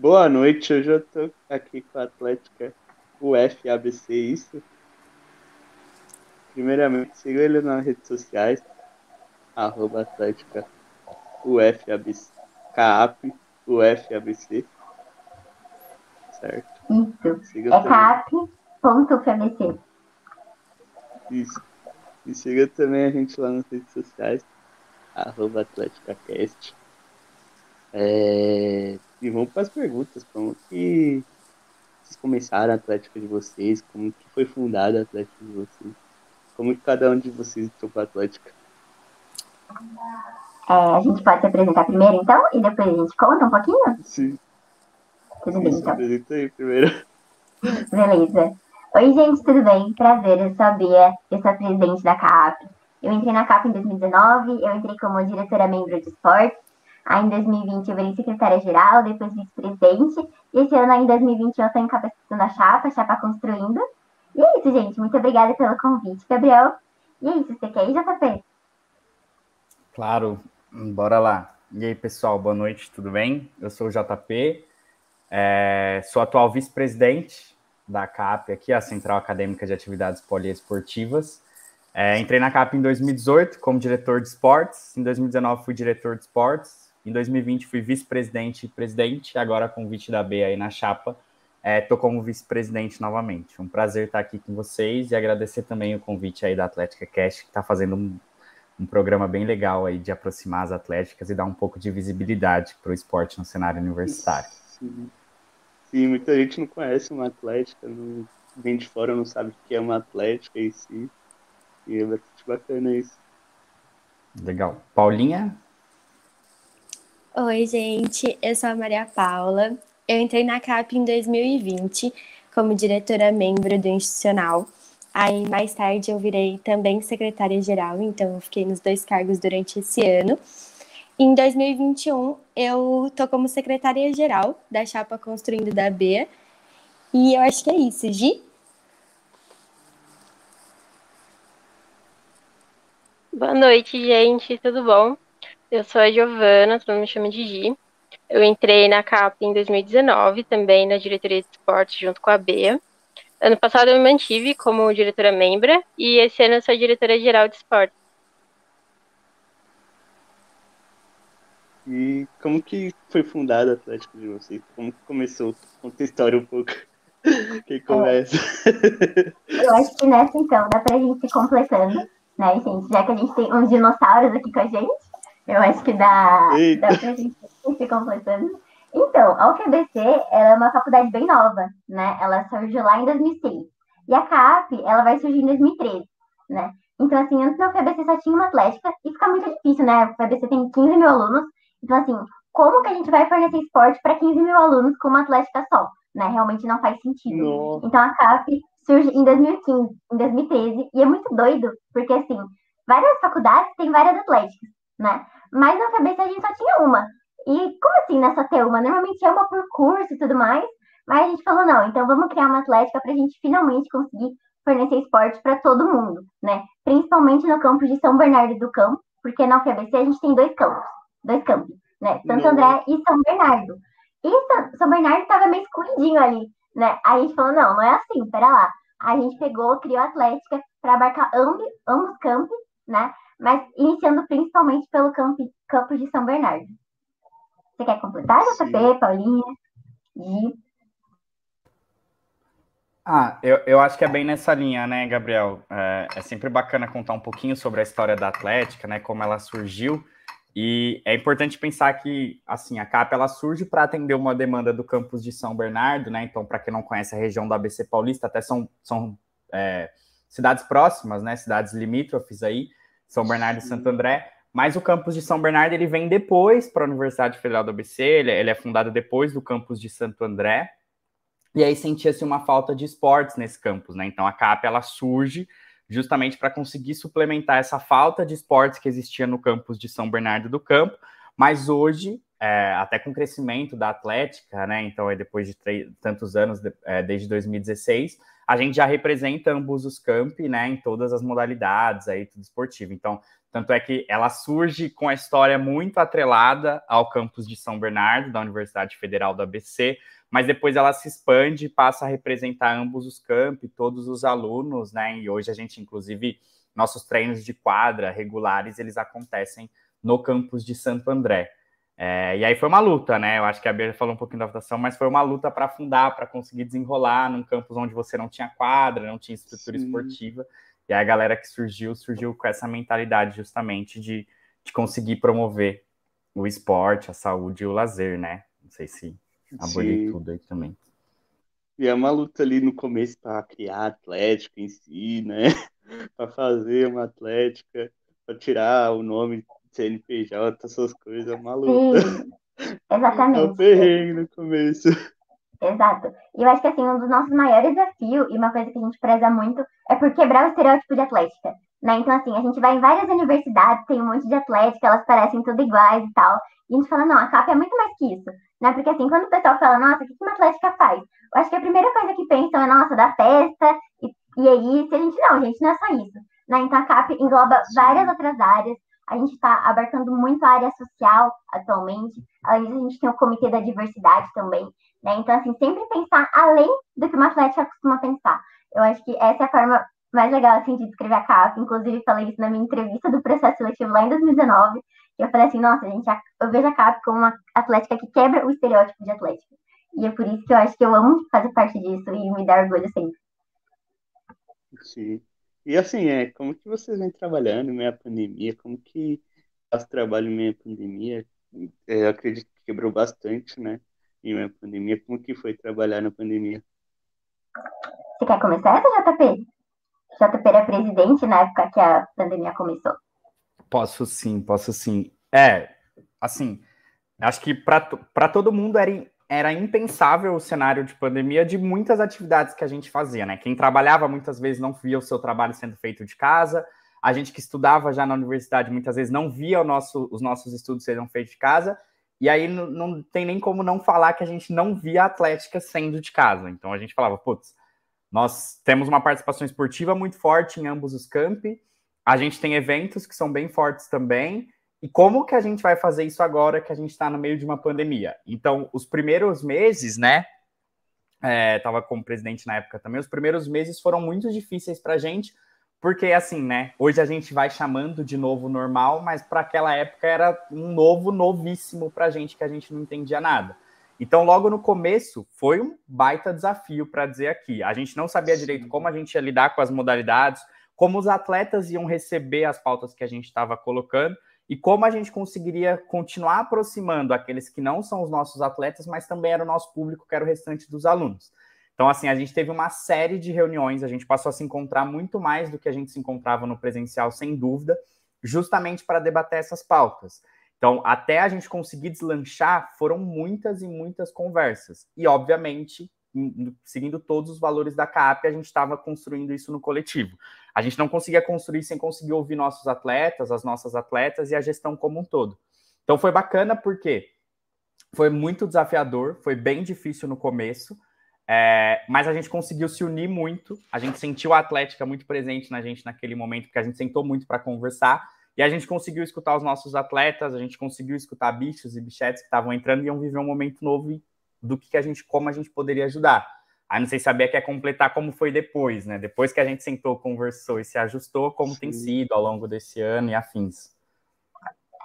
Boa noite, hoje eu tô aqui com a Atlética UFABC, isso? Primeiramente, siga ele nas redes sociais, arroba Atlética UFABC, CAP UFABC, certo? Isso, siga é cap.ufabc. Isso, e siga também a gente lá nas redes sociais, arroba AtléticaCast. É... E vamos para as perguntas. Como que vocês começaram a Atlética de vocês? Como que foi fundada a Atlética de vocês? Como que cada um de vocês entrou para a Atlética? É, a gente pode se apresentar primeiro, então, e depois a gente conta um pouquinho? Sim. Tudo bem, então. apresenta aí primeiro. Beleza. Oi, gente, tudo bem? Prazer, eu sou a Bia, eu sou a presidente da CAP. Eu entrei na CAP em 2019, eu entrei como diretora-membro de esportes, Aí em 2020 eu virei secretária-geral, depois vice-presidente. E esse ano, em 2021, eu estou encabeçando a chapa, a chapa construindo. E é isso, gente. Muito obrigada pelo convite, Gabriel. E é isso, você quer ir, JP? Claro, bora lá. E aí, pessoal, boa noite, tudo bem? Eu sou o JP, é, sou atual vice-presidente da CAP aqui, a Central Acadêmica de Atividades Poliesportivas. É, entrei na CAP em 2018 como diretor de esportes, em 2019 fui diretor de esportes, em 2020 fui vice-presidente e presidente, agora convite da B aí na chapa, estou é, como vice-presidente novamente. Um prazer estar aqui com vocês e agradecer também o convite aí da Atlética Cast, que está fazendo um, um, programa bem legal aí de aproximar as atléticas e dar um pouco de visibilidade para o esporte no cenário universitário. Sim. Sim, muita gente não conhece uma atlética, não, vem de fora não sabe o que é uma atlética em si. E é bastante bacana isso. Legal. Paulinha? Oi, gente, eu sou a Maria Paula. Eu entrei na CAP em 2020 como diretora-membro do institucional. Aí, mais tarde, eu virei também secretária-geral, então eu fiquei nos dois cargos durante esse ano. Em 2021, eu tô como secretária-geral da Chapa Construindo da BEA. E eu acho que é isso, Gi? Boa noite, gente, tudo bom? Eu sou a Giovana, todo mundo me chama de Gi. Eu entrei na CAP em 2019, também na diretoria de esporte, junto com a Bea. Ano passado eu me mantive como diretora membra e esse ano eu sou diretora geral de esporte. E como que foi fundada a Atlético de vocês? Como que começou? Conta a história um pouco. Quem começa? Eu acho que nessa então dá pra gente ir completando, né, gente? Já que a gente tem uns dinossauros aqui com a gente. Eu acho que dá, dá pra gente ir completando. Então, a UFBC é uma faculdade bem nova, né? Ela surgiu lá em 2006. E a CAP, ela vai surgir em 2013, né? Então, assim, antes da UFBC só tinha uma atlética e fica muito difícil, né? A UFBC tem 15 mil alunos. Então, assim, como que a gente vai fornecer esporte para 15 mil alunos com uma atlética só? Né? Realmente não faz sentido. Nossa. Então, a CAP surge em 2015, em 2013, e é muito doido, porque, assim, várias faculdades têm várias atléticas, né? Mas na cabeça a gente só tinha uma. E como assim nessa ter uma? Normalmente é uma por curso e tudo mais. Mas a gente falou, não, então vamos criar uma atlética para a gente finalmente conseguir fornecer esporte para todo mundo, né? Principalmente no campus de São Bernardo do Campo, porque na UFABC a gente tem dois campos, dois campos, né? Santo André e São Bernardo. E São Bernardo estava meio escondidinho ali, né? Aí a gente falou, não, não é assim, pera lá. A gente pegou, criou a Atlética para abarcar ambos, ambos campos, né? Mas iniciando principalmente pelo campo, campo de São Bernardo. Você quer completar, JP, Paulinha? E... Ah, eu, eu acho que é bem nessa linha, né, Gabriel? É, é sempre bacana contar um pouquinho sobre a história da Atlética, né, como ela surgiu. E é importante pensar que, assim, a CAP ela surge para atender uma demanda do campus de São Bernardo, né? Então, para quem não conhece a região da ABC Paulista, até são, são é, cidades próximas, né? Cidades limítrofes aí. São Bernardo e Santo André. Mas o campus de São Bernardo ele vem depois para a Universidade Federal do ABC, ele, ele, é fundado depois do campus de Santo André. E aí sentia-se uma falta de esportes nesse campus, né? Então a CAP ela surge justamente para conseguir suplementar essa falta de esportes que existia no campus de São Bernardo do Campo. Mas hoje, é, até com o crescimento da Atlética, né? Então, é depois de tantos anos, é, desde 2016, a gente já representa ambos os campi, né, em todas as modalidades aí, tudo esportivo. Então, Tanto é que ela surge com a história muito atrelada ao campus de São Bernardo, da Universidade Federal do ABC, mas depois ela se expande e passa a representar ambos os campos, todos os alunos, né? E hoje a gente, inclusive, nossos treinos de quadra regulares, eles acontecem no campus de Santo André. É, e aí foi uma luta, né? Eu acho que a Bia falou um pouquinho da votação, mas foi uma luta para fundar, para conseguir desenrolar num campus onde você não tinha quadra, não tinha estrutura Sim. esportiva. E a galera que surgiu, surgiu com essa mentalidade justamente de, de conseguir promover o esporte, a saúde e o lazer, né? Não sei se abordei Sim. tudo aí também. E é uma luta ali no começo para criar atlética em si, né? para fazer uma atlética, para tirar o nome CNPJ, essas coisas, é uma luta. Sim, exatamente. É um perrengue no começo. Exato. E eu acho que assim, um dos nossos maiores desafios, e uma coisa que a gente preza muito, é por quebrar o estereótipo de atlética. Né? Então, assim, a gente vai em várias universidades, tem um monte de atlética, elas parecem tudo iguais e tal. E a gente fala, não, a CAP é muito mais que isso. Né? Porque assim, quando o pessoal fala, nossa, o que uma atlética faz? Eu acho que a primeira coisa que pensam é, nossa, da festa, e, e é isso. E a gente, não, gente, não é só isso. Né? Então a CAP engloba várias outras áreas. A gente está abarcando muito a área social atualmente. Além disso, a gente tem o Comitê da Diversidade também. Né? Então, assim, sempre pensar além do que uma atlética costuma pensar. Eu acho que essa é a forma mais legal, assim, de descrever a CAP. Inclusive, falei isso na minha entrevista do processo seletivo lá em 2019. E eu falei assim, nossa, gente, eu vejo a CAP como uma atlética que quebra o estereótipo de atlética. E é por isso que eu acho que eu amo fazer parte disso e me dar orgulho sempre. Sim. E assim, é, como que vocês vêm trabalhando em meio à pandemia? Como que faz trabalho em meio à pandemia? É, eu acredito que quebrou bastante, né? Em meio à pandemia. Como que foi trabalhar na pandemia? Você quer começar essa, JP? JP era presidente na época que a pandemia começou. Posso sim, posso sim. É, assim, acho que para todo mundo era, era impensável o cenário de pandemia de muitas atividades que a gente fazia, né? Quem trabalhava muitas vezes não via o seu trabalho sendo feito de casa, a gente que estudava já na universidade muitas vezes não via nosso, os nossos estudos sendo feitos de casa, e aí não, não tem nem como não falar que a gente não via a atlética sendo de casa. Então a gente falava, putz, nós temos uma participação esportiva muito forte em ambos os campi, a gente tem eventos que são bem fortes também, e como que a gente vai fazer isso agora que a gente está no meio de uma pandemia? Então, os primeiros meses, né? Estava é, como presidente na época também. Os primeiros meses foram muito difíceis para a gente, porque assim, né? Hoje a gente vai chamando de novo normal, mas para aquela época era um novo novíssimo para a gente que a gente não entendia nada. Então, logo no começo, foi um baita desafio para dizer aqui. A gente não sabia direito como a gente ia lidar com as modalidades, como os atletas iam receber as pautas que a gente estava colocando e como a gente conseguiria continuar aproximando aqueles que não são os nossos atletas, mas também era o nosso público, que era o restante dos alunos. Então, assim, a gente teve uma série de reuniões, a gente passou a se encontrar muito mais do que a gente se encontrava no presencial, sem dúvida, justamente para debater essas pautas. Então, até a gente conseguir deslanchar, foram muitas e muitas conversas. E, obviamente, seguindo todos os valores da CAP, a gente estava construindo isso no coletivo. A gente não conseguia construir sem conseguir ouvir nossos atletas, as nossas atletas e a gestão como um todo. Então foi bacana porque foi muito desafiador, foi bem difícil no começo, é, mas a gente conseguiu se unir muito. A gente sentiu a Atlética muito presente na gente naquele momento, porque a gente sentou muito para conversar. E a gente conseguiu escutar os nossos atletas, a gente conseguiu escutar bichos e bichetes que estavam entrando e iam viver um momento novo do que a gente, como a gente poderia ajudar. Aí não sei se a Bia quer completar como foi depois, né? Depois que a gente sentou, conversou e se ajustou, como Sim. tem sido ao longo desse ano e afins.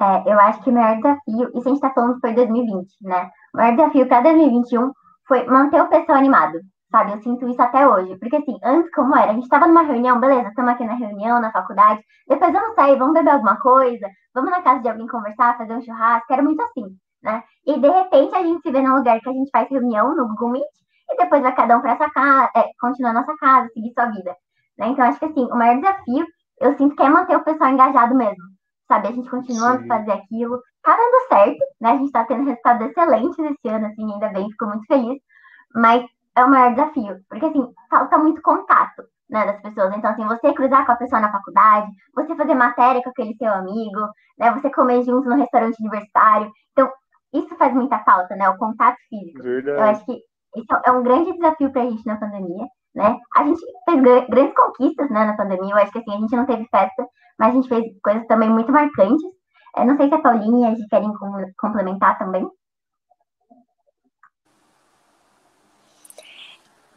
É, eu acho que o maior desafio, isso a gente está falando foi 2020, né? O maior desafio para 2021 foi manter o pessoal animado, sabe? Eu sinto isso até hoje. Porque assim, antes como era? A gente estava numa reunião, beleza, estamos aqui na reunião, na faculdade, depois vamos sair, vamos beber alguma coisa, vamos na casa de alguém conversar, fazer um churrasco, era muito assim né? E de repente a gente se vê num lugar que a gente faz reunião no Google Meet e depois vai cada um para sua casa, é, continuar nossa casa, seguir sua vida. Né? Então acho que assim, o maior desafio eu sinto que é manter o pessoal engajado mesmo. Sabe, a gente continua a fazer aquilo, tá dando certo, né? A gente tá tendo resultados excelentes esse ano, assim, ainda bem, fico muito feliz. Mas é o maior desafio, porque assim, falta muito contato, né, das pessoas. Então, assim, você cruzar com a pessoa na faculdade, você fazer matéria com aquele seu amigo, né, você comer junto no restaurante universitário. Então, isso faz muita falta, né? O contato físico. Verdade. Eu acho que isso é um grande desafio para a gente na pandemia. né? A gente fez grandes conquistas, né, na pandemia. Eu acho que assim, a gente não teve festa, mas a gente fez coisas também muito marcantes. Eu não sei se a Paulinha e a gente querem complementar também.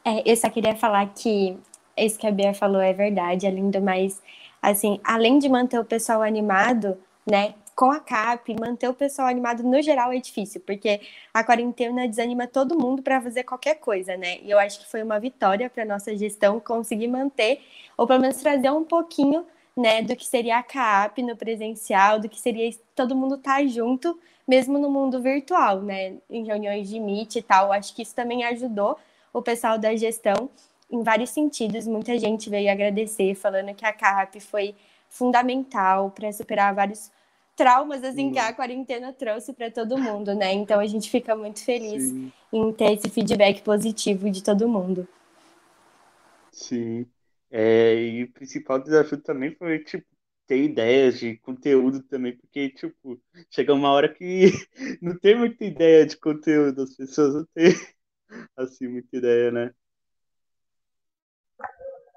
É, eu só queria falar que isso que a Bia falou é verdade, é lindo, mas assim, além de manter o pessoal animado, né, com a CAP, manter o pessoal animado no geral é difícil, porque a quarentena desanima todo mundo para fazer qualquer coisa, né? E eu acho que foi uma vitória para nossa gestão conseguir manter, ou pelo menos trazer um pouquinho, né, do que seria a CAP no presencial, do que seria todo mundo estar tá junto, mesmo no mundo virtual, né? Em reuniões de Meet e tal. Acho que isso também ajudou o pessoal da gestão em vários sentidos. Muita gente veio agradecer, falando que a CAP foi fundamental para superar vários traumas assim que a quarentena trouxe para todo mundo, né? Então a gente fica muito feliz Sim. em ter esse feedback positivo de todo mundo. Sim. É, e o principal desafio também foi, tipo, ter ideias de conteúdo também, porque, tipo, chega uma hora que não tem muita ideia de conteúdo, as pessoas não têm, assim, muita ideia, né?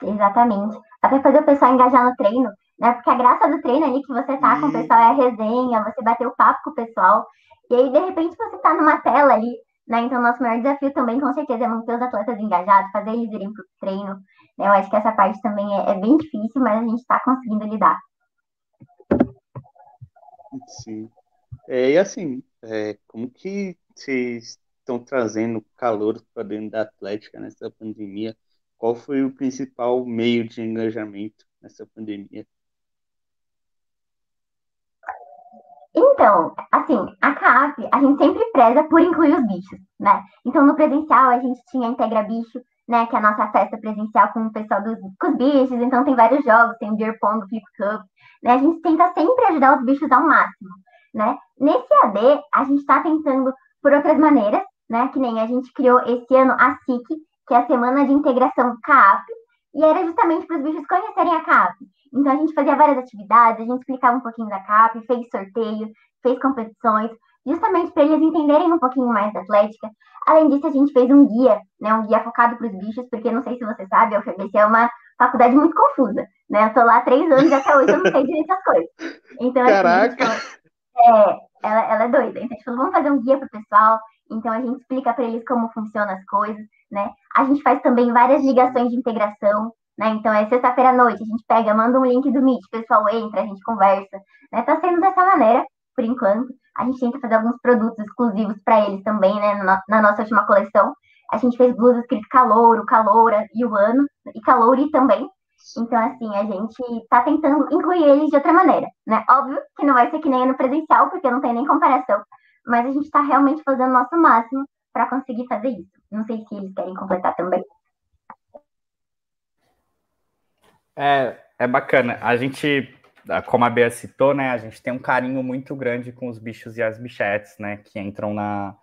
Exatamente. Até fazer o pessoal engajar no treino, né? Porque a graça do treino ali que você tá com o pessoal é a resenha, você bater o papo com o pessoal. E aí, de repente, você tá numa tela ali, né? Então, nosso maior desafio também, com certeza, é manter os atletas engajados, fazer eles irem pro treino. Né? Eu acho que essa parte também é, é bem difícil, mas a gente está conseguindo lidar. Sim. É, e assim, é, como que vocês estão trazendo calor para dentro da Atlética nessa pandemia? Qual foi o principal meio de engajamento nessa pandemia? Então, assim, a CAP, a gente sempre preza por incluir os bichos, né? Então, no presencial, a gente tinha Integra Bicho, né? Que é a nossa festa presencial com o pessoal dos com os bichos. Então, tem vários jogos, tem o Beer Pong, Flip Cup, né? A gente tenta sempre ajudar os bichos ao máximo, né? Nesse AD, a gente está tentando por outras maneiras, né? Que nem a gente criou esse ano a SIC, que é a Semana de Integração CAP, e era justamente para os bichos conhecerem a CAP. Então a gente fazia várias atividades, a gente explicava um pouquinho da CAP, fez sorteio, fez competições, justamente para eles entenderem um pouquinho mais da Atlética. Além disso, a gente fez um guia, né, um guia focado para os bichos, porque não sei se você sabe, a UFBC é uma faculdade muito confusa, né? Eu tô lá há três anos e até hoje eu não sei direito as coisas. Então, Caraca! Assim, é, ela, ela é doida. Então, a gente falou, vamos fazer um guia para o pessoal, então a gente explica para eles como funcionam as coisas, né? A gente faz também várias ligações de integração, né? Então é sexta-feira à noite, a gente pega, manda um link do Meet, o pessoal entra, a gente conversa, né? Tá sendo dessa maneira, por enquanto. A gente tenta fazer alguns produtos exclusivos para eles também, né? Na nossa última coleção, a gente fez blusas escrito Calouro, Caloura e o ano, e Calouri também. Então, assim, a gente tá tentando incluir eles de outra maneira, né? Óbvio que não vai ser que nem no presencial, porque não tem nem comparação, mas a gente está realmente fazendo o nosso máximo para conseguir fazer isso. Não sei se eles querem completar também. É, é bacana. A gente, como a Bea citou, né, a gente tem um carinho muito grande com os bichos e as bichetes, né, que entram na,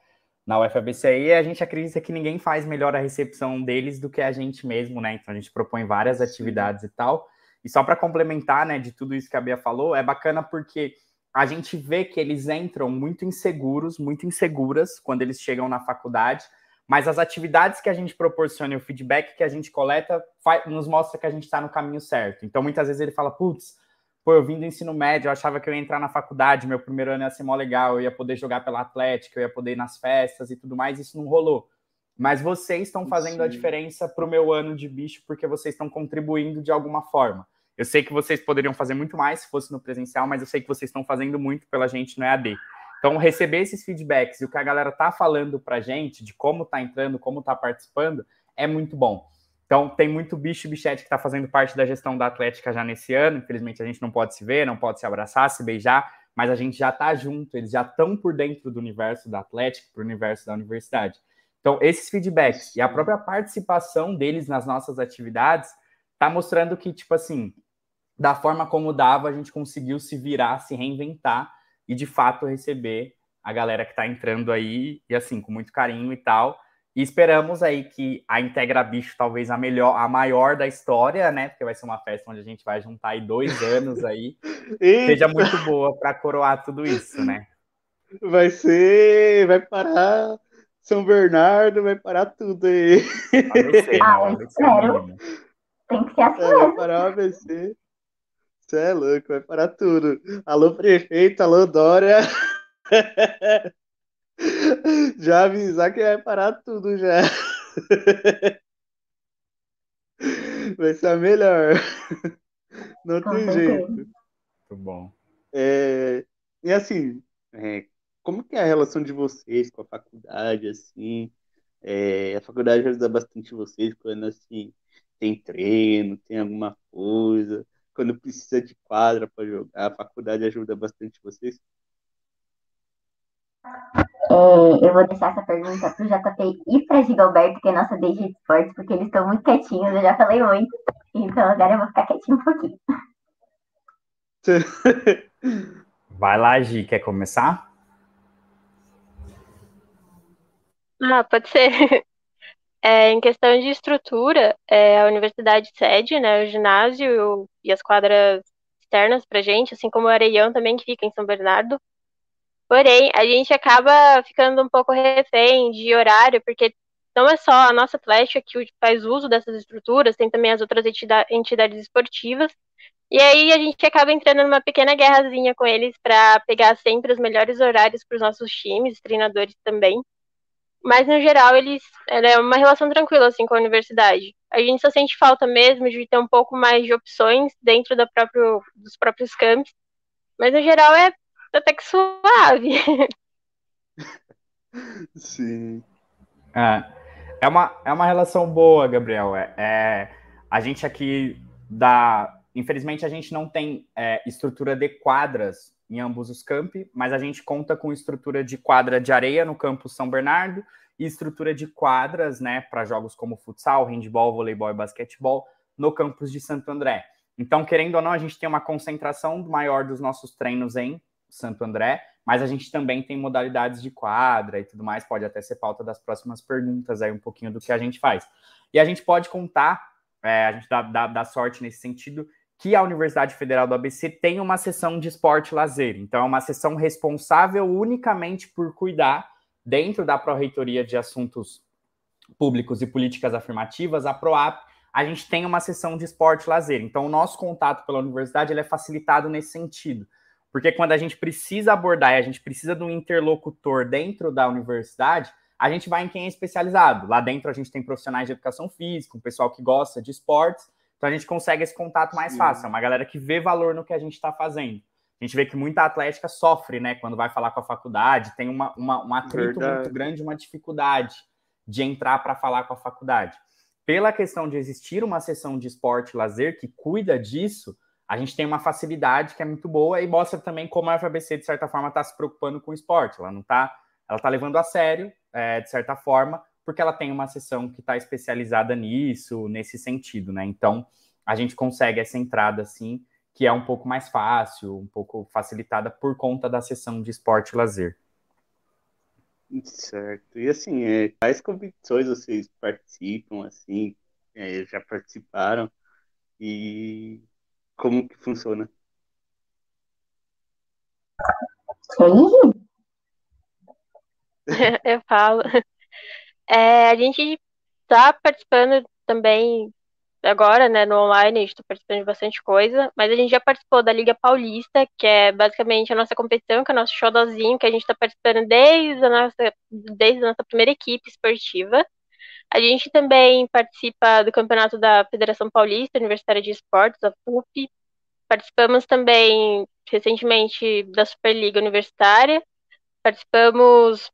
na UFABC e a gente acredita que ninguém faz melhor a recepção deles do que a gente mesmo, né? Então a gente propõe várias atividades e tal. E só para complementar, né, de tudo isso que a Bia falou, é bacana porque a gente vê que eles entram muito inseguros, muito inseguras quando eles chegam na faculdade, mas as atividades que a gente proporciona e o feedback que a gente coleta faz, nos mostra que a gente está no caminho certo. Então, muitas vezes ele fala, putz, pô, eu vim do ensino médio, eu achava que eu ia entrar na faculdade, meu primeiro ano ia ser mó legal, eu ia poder jogar pela Atlética, eu ia poder ir nas festas e tudo mais, isso não rolou. Mas vocês estão fazendo Sim. a diferença para o meu ano de bicho, porque vocês estão contribuindo de alguma forma. Eu sei que vocês poderiam fazer muito mais se fosse no presencial, mas eu sei que vocês estão fazendo muito pela gente no EAD. Então, receber esses feedbacks e o que a galera tá falando pra gente, de como tá entrando, como tá participando, é muito bom. Então, tem muito bicho bichete que tá fazendo parte da gestão da Atlética já nesse ano. Infelizmente, a gente não pode se ver, não pode se abraçar, se beijar, mas a gente já tá junto, eles já estão por dentro do universo da Atlética, pro universo da universidade. Então, esses feedbacks e a própria participação deles nas nossas atividades tá mostrando que, tipo assim, da forma como dava, a gente conseguiu se virar, se reinventar e de fato receber a galera que está entrando aí, e assim, com muito carinho e tal. E esperamos aí que a Integra Bicho, talvez a melhor, a maior da história, né? Porque vai ser uma festa onde a gente vai juntar aí dois anos aí, seja muito boa para coroar tudo isso, né? Vai ser, vai parar São Bernardo, vai parar tudo aí. ABC, ah, não, ABC é Tem que ser assim é, Vai parar o ABC. Você é louco, vai parar tudo. Alô, prefeito, alô, Dória. já avisar que vai parar tudo já. Vai ser melhor. Não tem jeito. Muito bom. É, e assim, é, como que é a relação de vocês com a faculdade, assim? É, a faculdade ajuda bastante vocês quando, assim, tem treino, tem alguma coisa, quando precisa de quadra para jogar, a faculdade ajuda bastante vocês? É, eu vou deixar essa pergunta para o JP e para Gigalberto, que é nossa DG de esportes, porque eles estão muito quietinhos, eu já falei muito, então agora eu vou ficar quietinho um pouquinho. Vai lá, Gi, quer começar? Ah, pode ser. É, em questão de estrutura, é, a universidade cede, né, o ginásio e as quadras externas para gente, assim como o Areião também, que fica em São Bernardo. Porém, a gente acaba ficando um pouco refém de horário, porque não é só a nossa Atlética que faz uso dessas estruturas, tem também as outras entidades esportivas. E aí a gente acaba entrando numa pequena guerrazinha com eles para pegar sempre os melhores horários para os nossos times, treinadores também. Mas no geral eles é uma relação tranquila assim com a universidade. A gente só sente falta mesmo de ter um pouco mais de opções dentro da próprio, dos próprios campos. Mas no geral é até que suave. Sim. É, é, uma, é uma relação boa, Gabriel. É, é a gente aqui da Infelizmente, a gente não tem é, estrutura de quadras em ambos os campi, mas a gente conta com estrutura de quadra de areia no campo São Bernardo e estrutura de quadras, né, para jogos como futsal, handball, voleibol e basquetebol no campus de Santo André. Então, querendo ou não, a gente tem uma concentração maior dos nossos treinos em Santo André, mas a gente também tem modalidades de quadra e tudo mais, pode até ser pauta das próximas perguntas aí um pouquinho do que a gente faz. E a gente pode contar, é, a gente dá, dá, dá sorte nesse sentido, que a Universidade Federal do ABC tem uma seção de esporte lazer. Então, é uma seção responsável unicamente por cuidar, dentro da Pró-Reitoria de Assuntos Públicos e Políticas Afirmativas, a PROAP, a gente tem uma seção de esporte lazer. Então, o nosso contato pela universidade ele é facilitado nesse sentido. Porque quando a gente precisa abordar e a gente precisa de um interlocutor dentro da universidade, a gente vai em quem é especializado. Lá dentro a gente tem profissionais de educação física, um pessoal que gosta de esportes, então a gente consegue esse contato mais fácil. É uma galera que vê valor no que a gente está fazendo. A gente vê que muita atlética sofre, né? Quando vai falar com a faculdade, tem uma, uma um atrito Verdade. muito grande, uma dificuldade de entrar para falar com a faculdade. Pela questão de existir uma sessão de esporte e lazer que cuida disso, a gente tem uma facilidade que é muito boa e mostra também como a FABC, de certa forma, está se preocupando com o esporte. Ela não está, ela está levando a sério, é, de certa forma, porque ela tem uma sessão que está especializada nisso, nesse sentido, né? Então, a gente consegue essa entrada, assim, que é um pouco mais fácil, um pouco facilitada por conta da sessão de esporte e lazer. Certo. E assim, é, quais competições vocês participam, assim, é, já participaram e como que funciona? Eu falo. É, a gente está participando também agora, né, no online, a gente está participando de bastante coisa, mas a gente já participou da Liga Paulista, que é basicamente a nossa competição, que é o nosso showzinho, que a gente está participando desde a, nossa, desde a nossa primeira equipe esportiva. A gente também participa do campeonato da Federação Paulista Universitária de Esportes, a FUP. Participamos também recentemente da Superliga Universitária. Participamos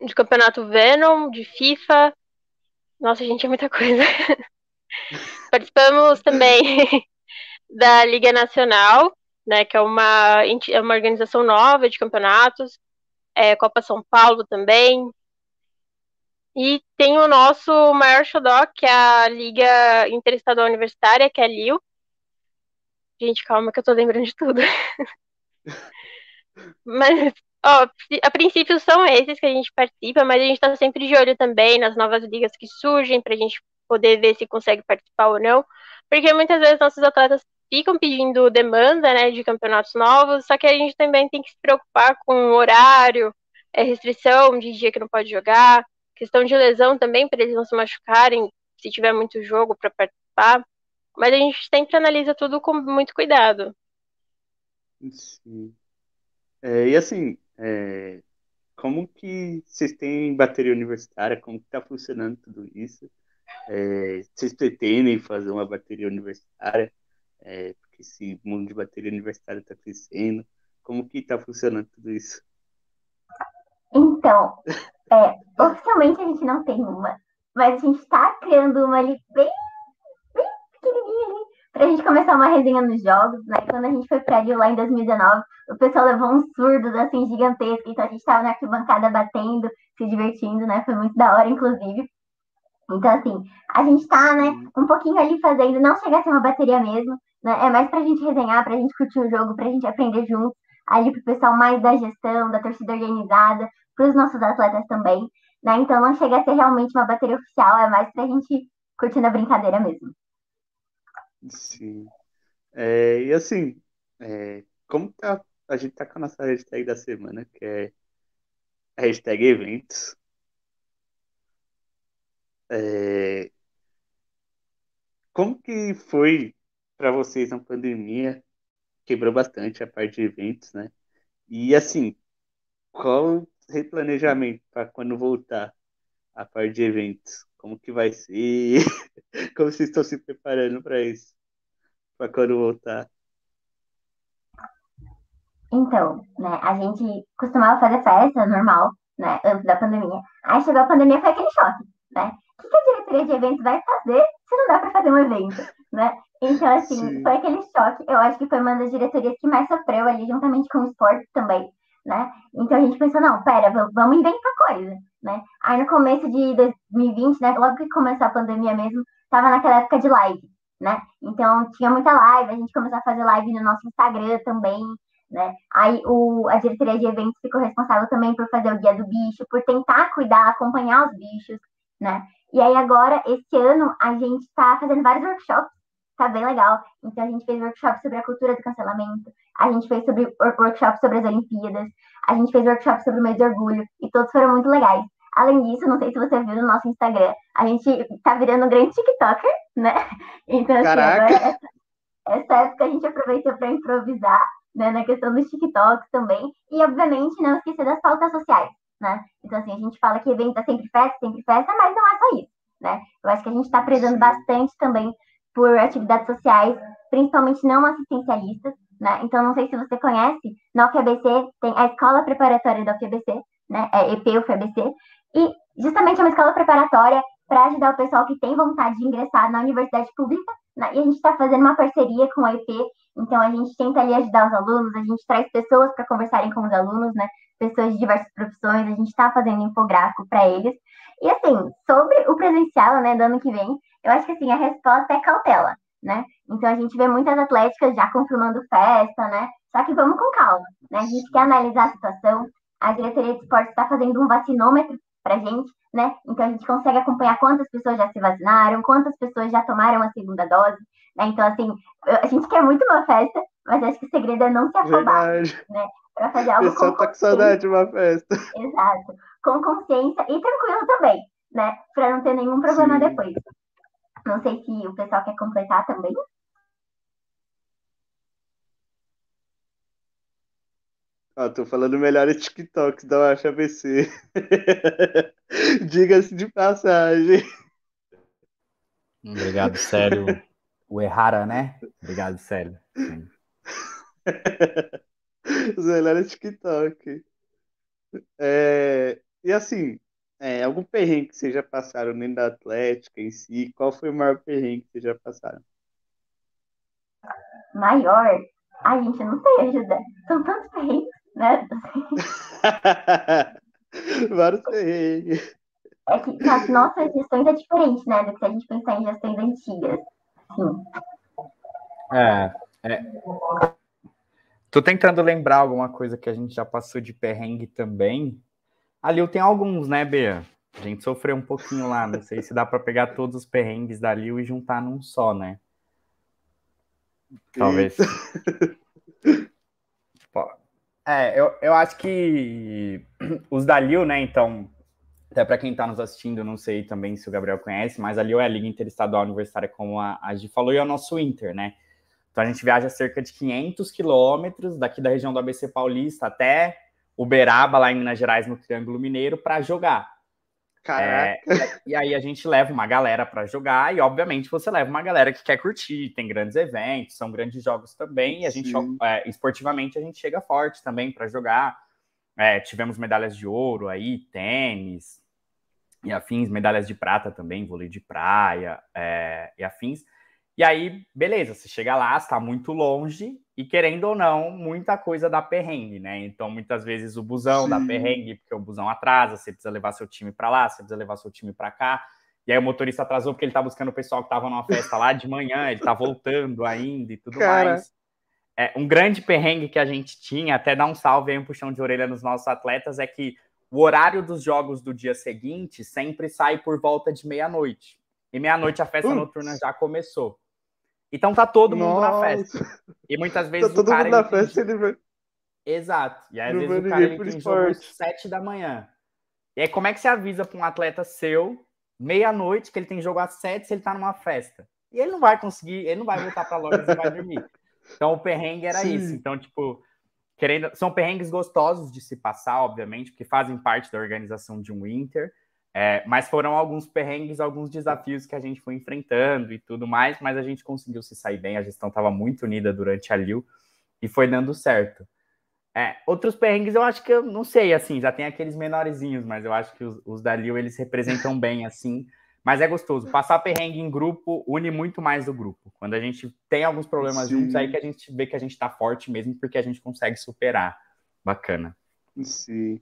de campeonato Venom, de FIFA. Nossa, gente, é muita coisa. Participamos também da Liga Nacional, né, que é uma, é uma organização nova de campeonatos, é, Copa São Paulo também. E tem o nosso maior xodó, que é a Liga Interestadual Universitária, que é a LIU. Gente, calma que eu tô lembrando de tudo. Mas A princípio são esses que a gente participa, mas a gente está sempre de olho também nas novas ligas que surgem, para a gente poder ver se consegue participar ou não. Porque muitas vezes nossos atletas ficam pedindo demanda né, de campeonatos novos, só que a gente também tem que se preocupar com horário, é, restrição de dia que não pode jogar, questão de lesão também, para eles não se machucarem se tiver muito jogo para participar. Mas a gente sempre analisa tudo com muito cuidado. Sim. É, e assim, é, como que vocês têm bateria universitária? Como que está funcionando tudo isso? É, vocês pretendem fazer uma bateria universitária? É, porque esse mundo de bateria universitária está crescendo. Como que está funcionando tudo isso? Então, é, oficialmente a gente não tem uma, mas a gente está criando uma ali bem, ali, para a gente começar uma resenha nos jogos, né? Quando a gente foi para Rio lá em 2019, o pessoal levou uns surdos assim gigantescos, então a gente estava na arquibancada batendo, se divertindo, né? Foi muito da hora, inclusive. Então, assim, a gente está né, um pouquinho ali fazendo, não chega a ser uma bateria mesmo, né? É mais para a gente resenhar, para a gente curtir o jogo, para a gente aprender junto, ali para o pessoal mais da gestão, da torcida organizada, para os nossos atletas também, né? Então não chega a ser realmente uma bateria oficial, é mais para a gente curtindo a brincadeira mesmo. Sim. É, e assim, é, como tá, a gente tá com a nossa hashtag da semana, que é a hashtag eventos. É, como que foi para vocês na pandemia? Quebrou bastante a parte de eventos, né? E assim, qual replanejamento para quando voltar a parte de eventos? Como que vai ser? Como vocês estão se preparando para isso? Para quando voltar? Então, né, a gente costumava fazer festa normal, né, antes da pandemia. Aí chegou a pandemia, foi aquele choque, né? O que a diretoria de eventos vai fazer se não dá para fazer um evento, né? Então, assim, Sim. foi aquele choque. Eu acho que foi uma das diretorias que mais sofreu ali, juntamente com o esporte também, né? Então a gente pensou, não, pera, vamos inventar coisa, né? Aí no começo de 2020, né, logo que começou a pandemia mesmo, tava naquela época de live, né? Então tinha muita live, a gente começou a fazer live no nosso Instagram também, né? Aí o, a diretoria de eventos ficou responsável também por fazer o guia do bicho, por tentar cuidar, acompanhar os bichos, né? E aí agora, esse ano, a gente está fazendo vários workshops tá bem legal. Então, a gente fez workshop sobre a cultura do cancelamento, a gente fez sobre workshop sobre as Olimpíadas, a gente fez workshop sobre o mês de orgulho, e todos foram muito legais. Além disso, não sei se você viu no nosso Instagram, a gente tá virando um grande TikToker, né? Então, assim, agora, essa, essa época a gente aproveitou para improvisar, né, na questão dos TikToks também, e obviamente não esquecer das pautas sociais, né? Então, assim, a gente fala que evento é sempre festa, sempre festa, mas não é só isso, né? Eu acho que a gente está prezando bastante também por atividades sociais, principalmente não assistencialistas, né? Então, não sei se você conhece, na UFABC tem a Escola Preparatória da UFABC, né? É EP UFABC, e justamente é uma escola preparatória para ajudar o pessoal que tem vontade de ingressar na universidade pública, né? E a gente está fazendo uma parceria com a EP, então a gente tenta ali ajudar os alunos, a gente traz pessoas para conversarem com os alunos, né? Pessoas de diversas profissões, a gente está fazendo infográfico para eles. E assim, sobre o presencial, né, do ano que vem, eu acho que assim, a resposta é cautela, né? Então a gente vê muitas atléticas já confirmando festa, né? Só que vamos com calma, né? A gente quer analisar a situação. A diretoria de esportes está fazendo um vacinômetro para gente, né? Então a gente consegue acompanhar quantas pessoas já se vacinaram, quantas pessoas já tomaram a segunda dose, né? Então assim, a gente quer muito uma festa, mas acho que o segredo é não se afobar, Verdade. né? Para fazer algo. O pessoal tá com saudade de uma festa. Exato. Com consciência e tranquilo também, né? Para não ter nenhum problema Sim. depois. Não sei se o pessoal quer completar também. Ah, tô falando melhores TikToks da Marcha ABC. Diga-se de passagem. Obrigado, sério. O Errara, né? Obrigado, sério. Os melhores TikTok. É, e assim, é, algum perrengue que vocês já passaram dentro da Atlética em si? Qual foi o maior perrengue que vocês já passaram? Maior? Ai, gente, não sei ajudar. São tantos perrengues, né? Vários perrengues. É que as nossas gestões é diferente, né? Do que se a gente pensar em gestões antigas. Sim. É, é. Tô tentando lembrar alguma coisa que a gente já passou de perrengue também. Ali eu tenho alguns, né, Bea? A gente sofreu um pouquinho lá, não sei se dá para pegar todos os perrengues da Lil e juntar num só, né? Talvez. É, eu, eu acho que os da Lil, né, então, até para quem está nos assistindo, não sei também se o Gabriel conhece, mas a Lil é a Liga Interestadual Universitária, como a, a Gi falou, e é o nosso Inter, né? Então a gente viaja cerca de 500 quilômetros daqui da região do ABC Paulista até Uberaba, lá em Minas Gerais, no Triângulo Mineiro, para jogar. Caraca. É, e aí a gente leva uma galera para jogar, e obviamente você leva uma galera que quer curtir, tem grandes eventos, são grandes jogos também, e a gente, é, esportivamente, a gente chega forte também para jogar. É, tivemos medalhas de ouro aí, tênis e afins, medalhas de prata também, vôlei de praia é, e afins. E aí, beleza, você chega lá, está muito longe e querendo ou não, muita coisa dá perrengue, né? Então, muitas vezes o busão Sim. dá perrengue, porque o busão atrasa, você precisa levar seu time para lá, você precisa levar seu time para cá. E aí o motorista atrasou porque ele tá buscando o pessoal que estava numa festa lá de manhã, ele tá voltando ainda e tudo Cara. mais. É, um grande perrengue que a gente tinha, até dar um salve aí, um puxão de orelha nos nossos atletas, é que o horário dos jogos do dia seguinte sempre sai por volta de meia-noite. E meia-noite a festa noturna já começou. Então tá todo mundo Nossa. na festa. E muitas vezes tá todo o cara. Mundo na festa ele Exato. E às vezes o cara ele tem jogo às sete da manhã. E aí, como é que você avisa para um atleta seu, meia-noite, que ele tem jogo às sete se ele tá numa festa? E ele não vai conseguir, ele não vai voltar para loja e vai dormir. Então o perrengue era Sim. isso. Então, tipo, querendo. São perrengues gostosos de se passar, obviamente, porque fazem parte da organização de um Winter. É, mas foram alguns perrengues, alguns desafios que a gente foi enfrentando e tudo mais, mas a gente conseguiu se sair bem, a gestão estava muito unida durante a Lil e foi dando certo. É, outros perrengues eu acho que eu não sei, assim, já tem aqueles menorzinhos, mas eu acho que os, os da Lil eles representam bem, assim, mas é gostoso. Passar perrengue em grupo une muito mais o grupo. Quando a gente tem alguns problemas Sim. juntos, aí que a gente vê que a gente está forte mesmo, porque a gente consegue superar. Bacana. Sim.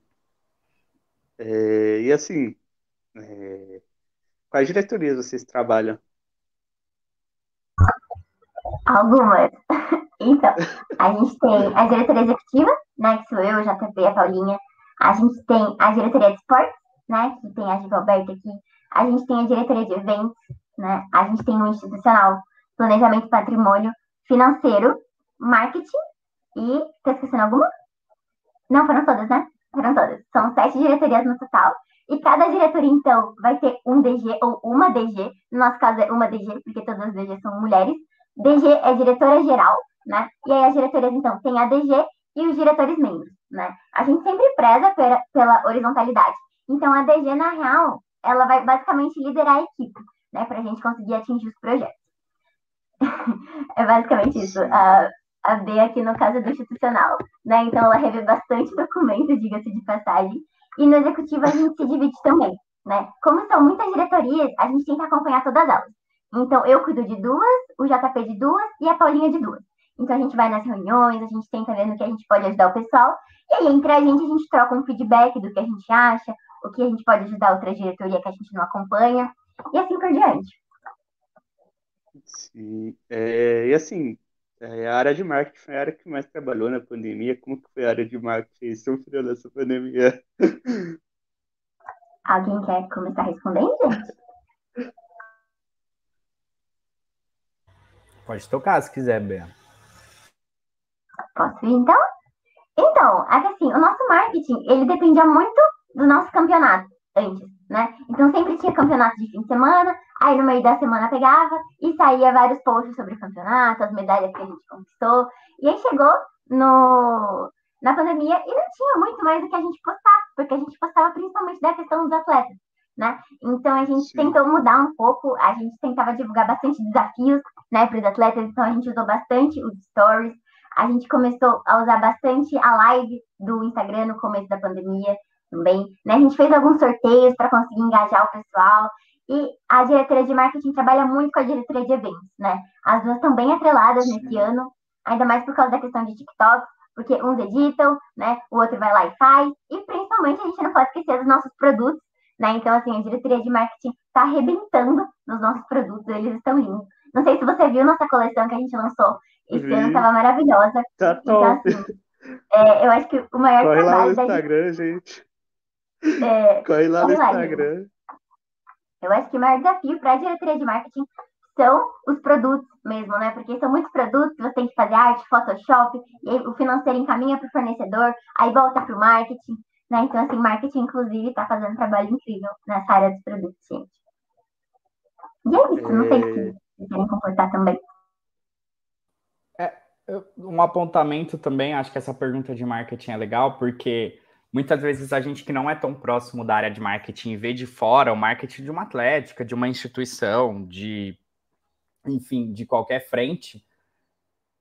É, e assim, é... Quais diretorias vocês trabalham? Algumas. Então, a gente tem a diretoria executiva, né, que sou eu, JP, a Paulinha. A gente tem a diretoria de esportes, né, que tem a Gigalberto aqui. A gente tem a diretoria de eventos, né? A gente tem o institucional, planejamento patrimônio, financeiro, marketing e. Tá esquecendo alguma? Não, foram todas, né? Foram todas. São sete diretorias no total. E cada diretoria, então, vai ter um DG ou uma DG. No nosso caso é uma DG, porque todas as DG são mulheres. DG é diretora geral, né? E aí as diretorias, então, tem a DG e os diretores membros, né? A gente sempre preza pela, pela horizontalidade. Então, a DG, na real, ela vai basicamente liderar a equipe, né? Para a gente conseguir atingir os projetos. é basicamente isso. A, a B aqui no caso é do institucional, né? Então, ela revê bastante documento, diga-se de passagem e no executivo a gente se divide também, né? Como são muitas diretorias, a gente que acompanhar todas elas. Então, eu cuido de duas, o JP de duas e a Paulinha de duas. Então, a gente vai nas reuniões, a gente tenta ver no que a gente pode ajudar o pessoal. E aí, entre a gente, a gente troca um feedback do que a gente acha, o que a gente pode ajudar outra diretoria que a gente não acompanha, e assim por diante. Sim. É, e assim, é, a área de marketing foi a área que mais trabalhou na pandemia. Como que foi a área de marketing sofreu nessa pandemia? Alguém quer começar respondendo, gente? Pode tocar se quiser, Bea. Posso ir, então? Então, é que assim, o nosso marketing, ele dependia muito do nosso campeonato antes, né? Então sempre tinha campeonato de fim de semana, Aí no meio da semana pegava e saía vários posts sobre o campeonato, as medalhas que a gente conquistou. E aí chegou no, na pandemia e não tinha muito mais o que a gente postar, porque a gente postava principalmente da questão dos atletas, né? Então a gente Sim. tentou mudar um pouco, a gente tentava divulgar bastante desafios, né, para os atletas, então a gente usou bastante os stories, a gente começou a usar bastante a live do Instagram no começo da pandemia também, né? A gente fez alguns sorteios para conseguir engajar o pessoal. E a diretoria de marketing trabalha muito com a diretoria de eventos, né? As duas estão bem atreladas Sim. nesse ano, ainda mais por causa da questão de TikTok, porque uns editam, né? O outro vai lá e faz. E principalmente a gente não pode esquecer dos nossos produtos, né? Então, assim, a diretoria de marketing está arrebentando nos nossos produtos, eles estão lindos. Não sei se você viu nossa coleção que a gente lançou esse Vi. ano, estava maravilhosa. Tá então, top. Assim, é, eu acho que o maior Corre trabalho lá no Instagram, gente. É, corre lá no lá, Instagram. Gente. Eu acho que o maior desafio para a diretoria de marketing são os produtos mesmo, né? Porque são muitos produtos você tem que fazer arte, Photoshop, e o financeiro encaminha para o fornecedor, aí volta para o marketing. Né? Então, assim, marketing, inclusive, está fazendo um trabalho incrível nessa área dos produtos, gente. E é isso, não sei se vocês querem comportar também. É, um apontamento também, acho que essa pergunta de marketing é legal, porque muitas vezes a gente que não é tão próximo da área de marketing vê de fora o marketing de uma atlética, de uma instituição, de enfim, de qualquer frente,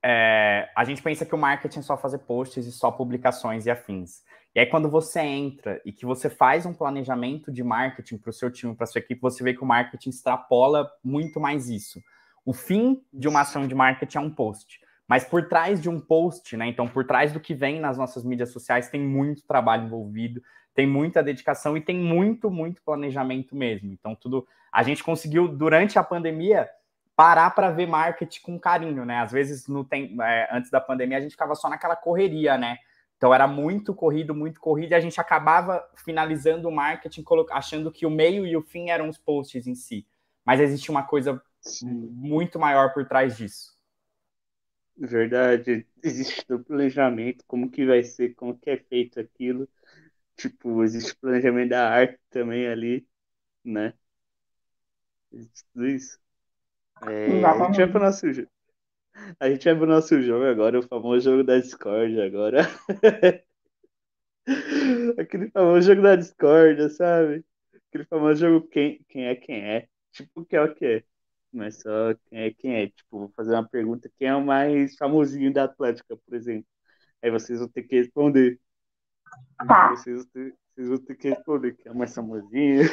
é, a gente pensa que o marketing é só fazer posts e só publicações e afins. E aí, quando você entra e que você faz um planejamento de marketing para o seu time, para sua equipe, você vê que o marketing extrapola muito mais isso. O fim de uma ação de marketing é um post. Mas por trás de um post, né? Então, por trás do que vem nas nossas mídias sociais, tem muito trabalho envolvido, tem muita dedicação e tem muito, muito planejamento mesmo. Então, tudo. A gente conseguiu, durante a pandemia, parar para ver marketing com carinho, né? Às vezes, no tem, é, antes da pandemia, a gente ficava só naquela correria, né? Então era muito corrido, muito corrido, e a gente acabava finalizando o marketing achando que o meio e o fim eram os posts em si. Mas existe uma coisa Sim. muito maior por trás disso. Verdade. Existe o planejamento, como que vai ser, como que é feito aquilo. Tipo, existe o planejamento da arte também ali, né? Existe tudo isso. É, a gente vai pro nosso A gente vai pro nosso jogo agora, o famoso jogo da Discord agora. Aquele famoso jogo da Discord, sabe? Aquele famoso jogo quem, quem é quem é. Tipo, que é o que é. Mas só quem é quem é. Tipo, vou fazer uma pergunta: quem é o mais famosinho da Atlética, por exemplo? Aí vocês vão ter que responder. Tá. Vocês, vão ter, vocês vão ter que responder quem é o mais famosinho.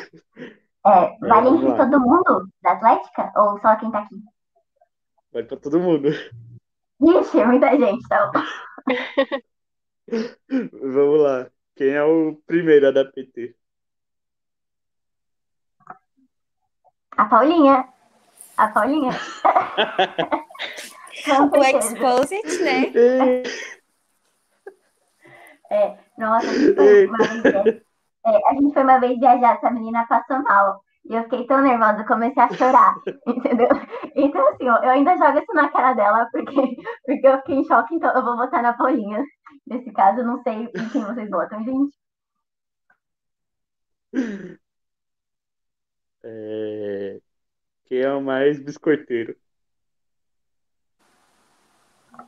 É, vale entre todo mundo da Atlética? Ou só quem tá aqui? Vale pra todo mundo. Ixi, muita gente, então. Vamos lá. Quem é o primeiro da PT? A Paulinha. A Paulinha. o Exposit, né? É, nossa, a gente foi uma vez, é, a gente foi uma vez viajar, essa menina passou mal. E eu fiquei tão nervosa, comecei a chorar, entendeu? Então, assim, eu ainda jogo isso na cara dela, porque, porque eu fiquei em choque, então eu vou votar na Paulinha. Nesse caso, eu não sei em quem vocês votam, gente. É... Quem é o mais biscoiteiro?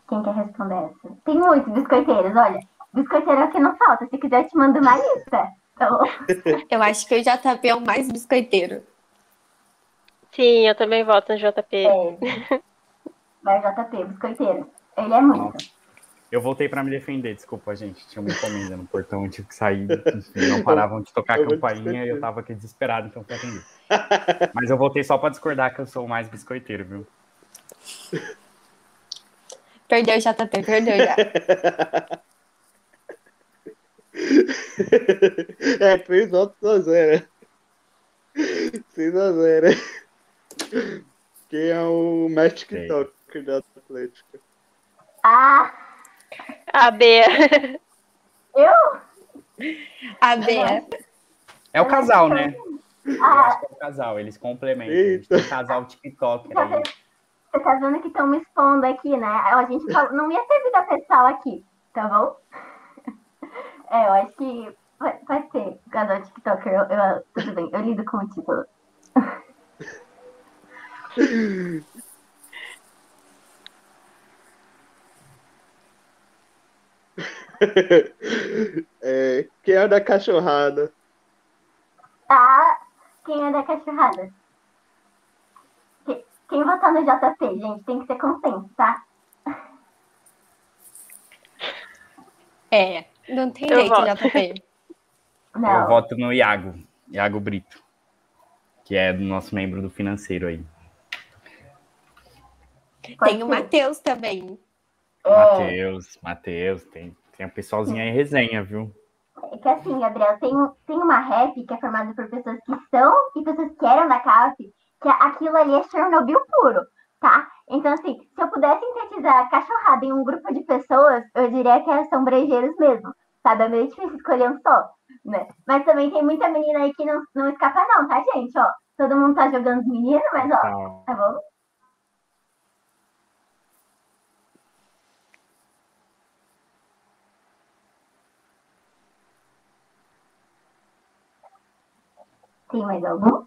Quem quer responder essa? Tem muitos biscoiteiros, olha. Biscoiteiro é o que não falta. Se quiser, eu te mando uma lista. Então... eu acho que o JP é o mais biscoiteiro. Sim, eu também voto no JP. É. Vai JP, biscoiteiro. Ele é muito. Eu voltei para me defender, desculpa, gente. Tinha uma encomenda no portão, eu tive que sair. Enfim, não paravam de tocar a campainha e eu tava aqui desesperado, então fui atender. Mas eu voltei só para discordar que eu sou o mais biscoiteiro, viu? Perdeu, JP, perdeu já. é, 3 votos a 0. 6 a 0. Quem é o mais TikToker da Atlética? Ah! A Bea. Eu? A Bea. É o casal, né? Eu acho que é o casal, eles complementam. Eita. Eles casal TikToker aí. Você tá vendo que estão me expondo aqui, né? A gente não ia ter vida pessoal aqui, tá bom? É, eu acho que pode, ser casal TikToker. Eu, eu, tudo bem, eu lido com o título. é, quem é da cachorrada? Ah, quem é da cachorrada? Quem, quem votou no JP, gente? Tem que ser consenso, tá? É, não tem eu jeito, voto. JP. Não. Eu voto no Iago, Iago Brito, que é do nosso membro do financeiro aí. Tem o Matheus também. É. Matheus, Matheus, tem, tem um pessoalzinho aí resenha, viu? É que assim, Gabriel, tem, tem uma rap que é formada por pessoas que são e pessoas que eram da CAF, que aquilo ali é Chernobyl puro, tá? Então, assim, se eu pudesse sintetizar cachorrada em um grupo de pessoas, eu diria que são brejeiros mesmo, sabe? É meio difícil escolher um só, né? Mas também tem muita menina aí que não, não escapa não, tá, gente? Ó, todo mundo tá jogando os meninos, mas ó, tá bom? Tem mais algum?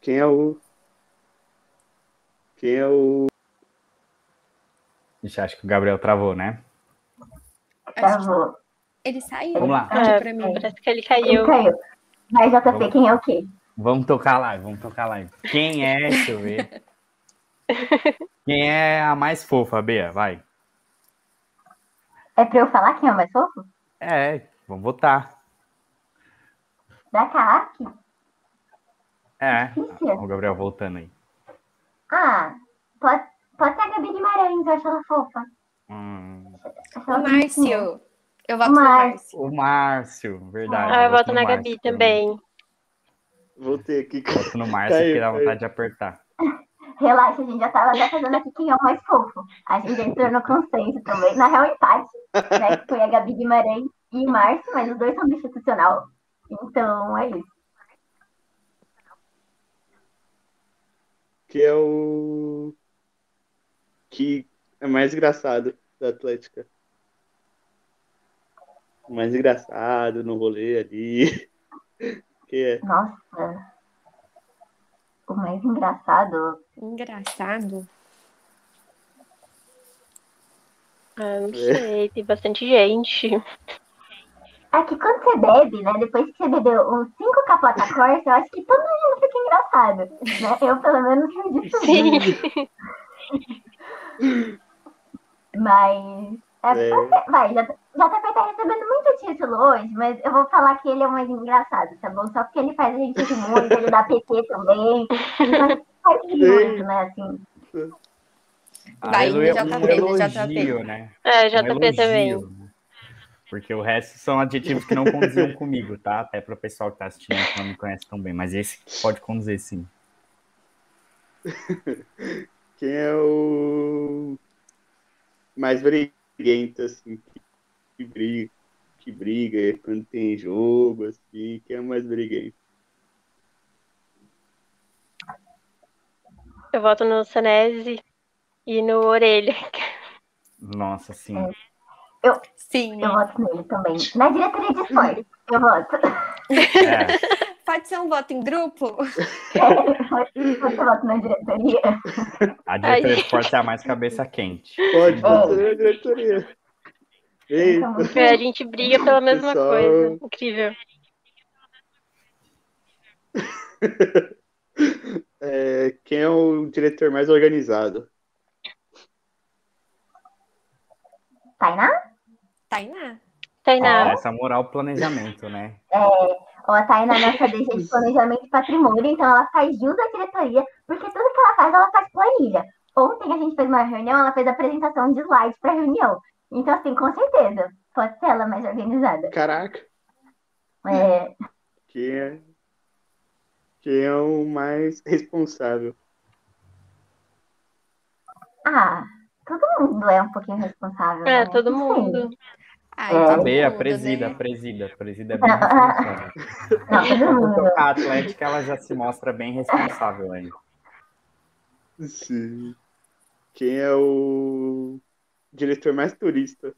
Quem é o. Quem é o. Ixi, acho que o Gabriel travou, né? Travou. Ele saiu. Vamos lá. É, pra mim. parece que ele Ele caiu. caiu. Vai, JP, Vamos. quem é o quê? Vamos tocar live, vamos tocar live. Quem é, deixa eu ver. Quem é a mais fofa, Bea? Vai. É pra eu falar quem é o mais fofo? É, vamos votar. Da CAP? É. Difícil. O Gabriel voltando aí. Ah, pode, pode ser a Gabi Guimarães, eu acho ela fofa. Hum, Acho O ela. Márcio. Eu voto no Márcio. Márcio. o Márcio, verdade. Ah, eu voto no na Márcio Gabi também. Voltei aqui. Voto no Márcio Caiu, porque dá caiu. vontade de apertar. Relaxa, a gente já tava até fazendo aqui quem é o mais fofo. A gente já entrou no consenso também. Na real, empate, né? Que foi a Gabi Guimarães e o Márcio, mas os dois são do institucional. Então, é isso. Que é o. Que é mais engraçado da Atlética. O mais engraçado no rolê ali. Que é. Nossa. O mais engraçado. Engraçado. Ah, não sei, tem bastante gente. É que quando você bebe, né? Depois que você bebeu uns cinco capota corsa, eu acho que todo mundo fica engraçado. Né? Eu, pelo menos, disso. Sim. Mas. É, É. você- vai, já, JP tá recebendo muito título hoje, mas eu vou falar que ele é o mais engraçado, tá bom? Só porque ele faz a gente rir muito, ele dá PT também. Então, faz rir muito, né? Assim. Vai, JP, um no elogio, JP. né? É, JP também. Porque o resto são adjetivos que não condiziam comigo, tá? Até para o pessoal que tá assistindo que não me conhece tão bem. Mas esse pode conduzir, sim. Quem é o. Mais briguento, assim. Que, que briga. Que briga quando tem jogo, assim. Quem é o mais briguento? Eu voto no Sanese e no Orelha. Nossa, sim. Sim. Eu voto nele também. Na diretoria de esporte, eu voto. É, Pode ser um voto em grupo? Você vota na diretoria? a diretoria de esporte é a mais cabeça quente. Pode É. a diretoria. Eita. Então, Porque a gente briga pela mesma Pessoal. coisa. Incrível. É, quem é o diretor mais organizado? Tainá? Tainá. Tainá. Essa moral planejamento, né? Ó, a Tainá é nossa DG de planejamento e patrimônio, então ela faz jus à diretoria, porque tudo que ela faz, ela faz planilha. Ontem a gente fez uma reunião, ela fez a apresentação de slides para reunião. Então, assim, com certeza, pode ser ela mais organizada. Caraca. É, Quem é, quem é o mais responsável? ah, todo mundo é um pouquinho responsável. É, né? todo Sim. Ai, É. A todo Bea, mundo, presida, né? presida, presida é bem responsável. Tocar a Atlética, ela já se mostra bem responsável aí. Sim. Quem é o diretor mais turista?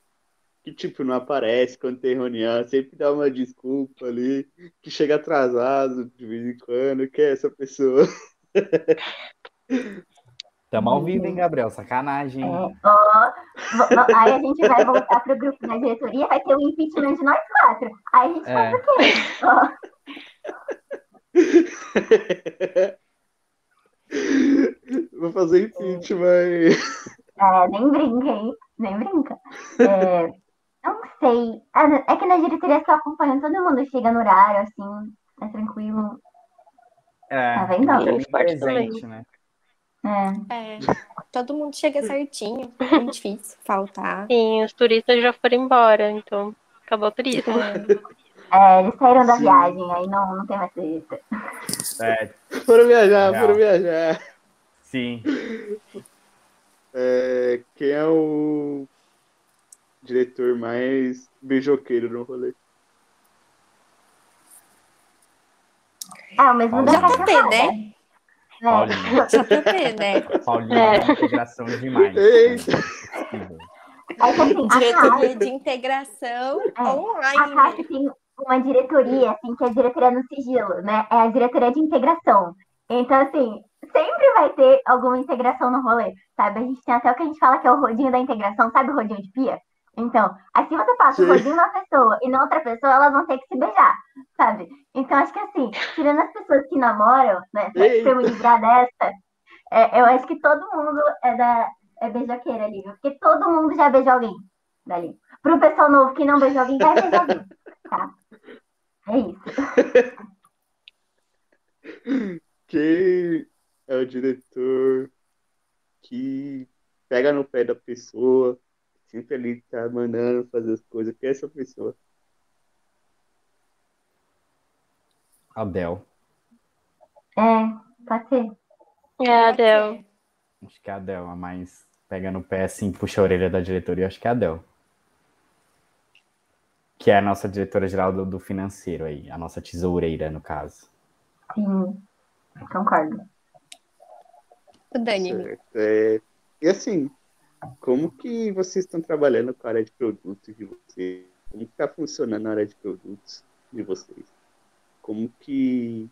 Que, tipo, não aparece quando tem reunião, sempre dá uma desculpa ali, que chega atrasado de vez em quando. Quem é essa pessoa? Tamo ao vivo, hein, Gabriel? Sacanagem. É, vo- aí a gente vai voltar pro grupo da diretoria, vai ter o impeachment de nós quatro. Aí a gente É. faz o quê? Ó, Vou fazer impeachment aí. É, nem brinca, hein? Nem brinca. É, não sei. Ah, É que na diretoria só acompanham, todo mundo chega no horário, assim, é tranquilo. É, Tá vendo? é presente, né? É. É. Todo mundo chega certinho. É difícil faltar. Sim, os turistas já foram embora, então acabou o turismo. É, eles saíram da Sim. viagem, aí não, não tem mais turista. É, Foram viajar, Legal. foram viajar. sim. É, quem é o diretor mais beijoqueiro no rolê? É, o mesmo da Paulinho. Caixa Né? É. Paulinho. JP, né? Paulinho É. é uma integração demais. Eita. É Diretoria de integração É. a online. CAP tem uma diretoria, assim, que é a diretoria no sigilo, né? É a diretoria de integração. Então, assim, sempre vai ter alguma integração no rolê, sabe? A gente tem até o que a gente fala que é o rodinho da integração, sabe o rodinho de pia? Então, assim você passa o rodinho na pessoa e na outra pessoa, elas vão ter que se beijar, sabe? Então, acho que assim, tirando as pessoas que namoram, né, pra me livrar dessa, é, eu acho que todo mundo é da é beijoqueira ali, porque todo mundo já beijou alguém dali. Pro pessoal novo que não beijou alguém, vai beijar alguém, tá? É isso. Quem é o diretor que pega no pé da pessoa, sempre ali tá mandando fazer as coisas. Quem é essa pessoa? Adel. É, pode ser. É, Adel. Acho que é a Adel, a mais pega no pé assim, puxa a orelha da diretoria, acho que é a Adel. Que é a nossa diretora-geral do, do financeiro aí, a nossa tesoureira, no caso. Sim, concordo. O Dani. Certo. É, e assim, como que vocês estão trabalhando com a área de produtos de vocês? Como está funcionando a área de produtos de vocês? Como que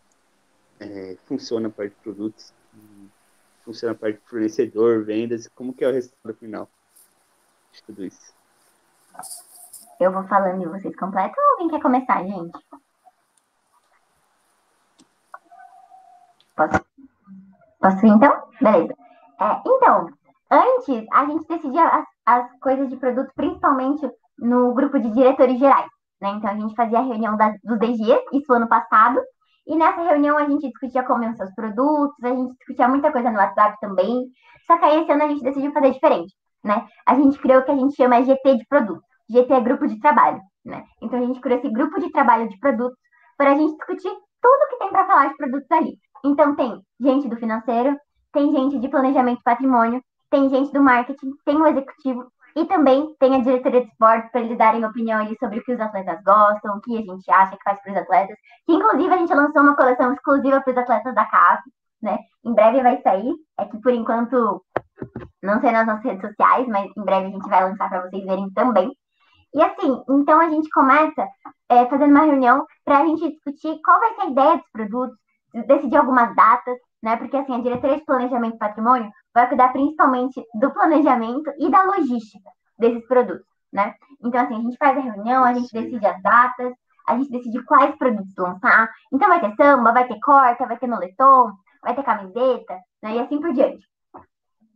é, funciona a parte de produtos? Funciona a parte de fornecedor, vendas? Como que é o resultado final de tudo isso? Eu vou falando e vocês completam ou alguém quer começar, gente? Posso? Posso ir, então? Beleza. É, então, antes, a gente decidia as, as coisas de produto principalmente no grupo de diretores gerais. Né? Então, a gente fazia a reunião das, dos DGs, isso ano passado, e nessa reunião a gente discutia como iam seus produtos, a gente discutia muita coisa no WhatsApp também. Só que aí esse ano a gente decidiu fazer diferente, né? A gente criou o que a gente chama GT de produto. GT é grupo de trabalho, né? Então a gente criou esse grupo de trabalho de produtos para a gente discutir tudo que tem para falar de produtos ali. Então tem gente do financeiro, tem gente de planejamento patrimônio, tem gente do marketing, tem o executivo e também tem a diretoria de esportes para eles darem opinião ali sobre o que os atletas gostam, o que a gente acha que faz para os atletas. Que inclusive a gente lançou uma coleção exclusiva para os atletas da CAF, né? Em breve vai sair. É que por enquanto não sei nas nossas redes sociais, mas em breve a gente vai lançar para vocês verem também. E assim, então a gente começa é, fazendo uma reunião para a gente discutir qual vai ser a ideia dos produtos, decidir algumas datas, né? Porque assim, a diretoria de planejamento e patrimônio vai cuidar principalmente do planejamento e da logística desses produtos, né? Então, assim, a gente faz a reunião, a gente decide as datas, a gente decide quais produtos lançar. Então, vai ter samba, vai ter corta, vai ter moletom, vai ter camiseta, né? E assim por diante.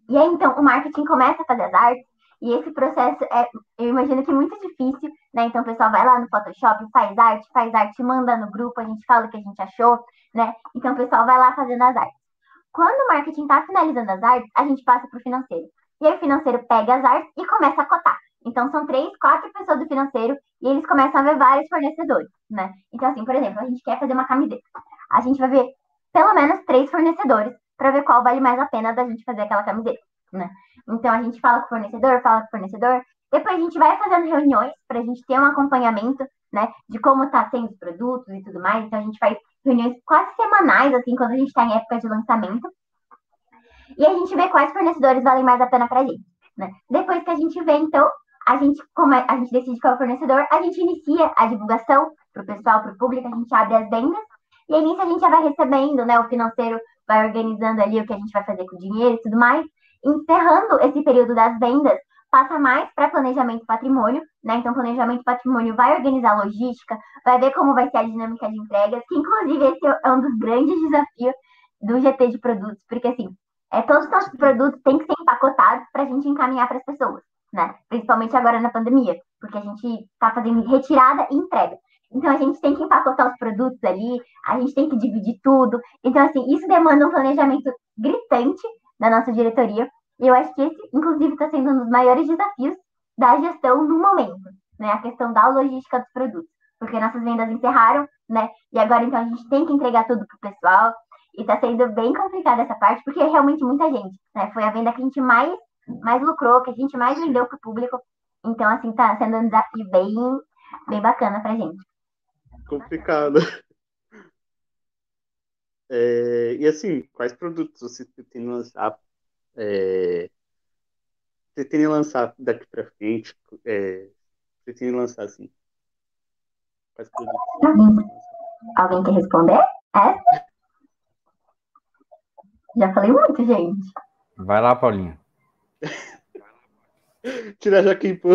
E aí, então, o marketing começa a fazer as artes, e esse processo é, eu imagino que é muito difícil, né? Então o pessoal vai lá no Photoshop, faz arte, faz arte, manda no grupo, a gente fala o que a gente achou, né? Então o pessoal vai lá fazendo as artes. Quando o marketing está finalizando as artes, a gente passa para o financeiro. E aí o financeiro pega as artes e começa a cotar. Então são três, quatro pessoas do financeiro e eles começam a ver vários fornecedores, né? Então assim, por exemplo, a gente quer fazer uma camiseta. A gente vai ver pelo menos três fornecedores para ver qual vale mais a pena da gente fazer aquela camiseta, né? Então a gente fala com o fornecedor, fala com o fornecedor, depois a gente vai fazendo reuniões para a gente ter um acompanhamento, né, de como está sendo os produtos e tudo mais. Então a gente faz reuniões quase semanais, assim, quando a gente está em época de lançamento. E a gente vê quais fornecedores valem mais a pena para a gente. Né? Depois que a gente vê, então, a gente, como a gente decide qual é o fornecedor, a gente inicia a divulgação para o pessoal, para o público, a gente abre as vendas. E aí nisso a gente já vai recebendo, né? O financeiro vai organizando ali o que a gente vai fazer com o dinheiro e tudo mais encerrando esse período das vendas, passa mais para planejamento patrimônio, né? Então, planejamento patrimônio vai organizar a logística, vai ver como vai ser a dinâmica de entregas, que inclusive esse é um dos grandes desafios do GT de produtos, porque assim, é, todos os nossos produtos têm que ser empacotados para a gente encaminhar para as pessoas, né? Principalmente agora na pandemia, porque a gente está fazendo retirada e entrega. Então a gente tem que empacotar os produtos ali, a gente tem que dividir tudo. Então, assim, isso demanda um planejamento gritante da nossa diretoria. E eu acho que esse, inclusive, está sendo um dos maiores desafios da gestão no momento, né? A questão da logística dos produtos. Porque nossas vendas encerraram, né? E agora, então, a gente tem que entregar tudo para o pessoal. E está sendo bem complicada essa parte, porque é realmente muita gente, né? Foi a venda que a gente mais, mais lucrou, que a gente mais vendeu para o público. Então, assim, está sendo um desafio bem, bem bacana a gente. Complicado. É, e assim, quais produtos você pretende lançar? É, pretende lançar daqui para frente? É, pretende lançar assim? Quais produtos? Alguém, alguém quer responder? É? Já falei muito, gente. Vai lá, Paulinha. Tira Joaquim, pô.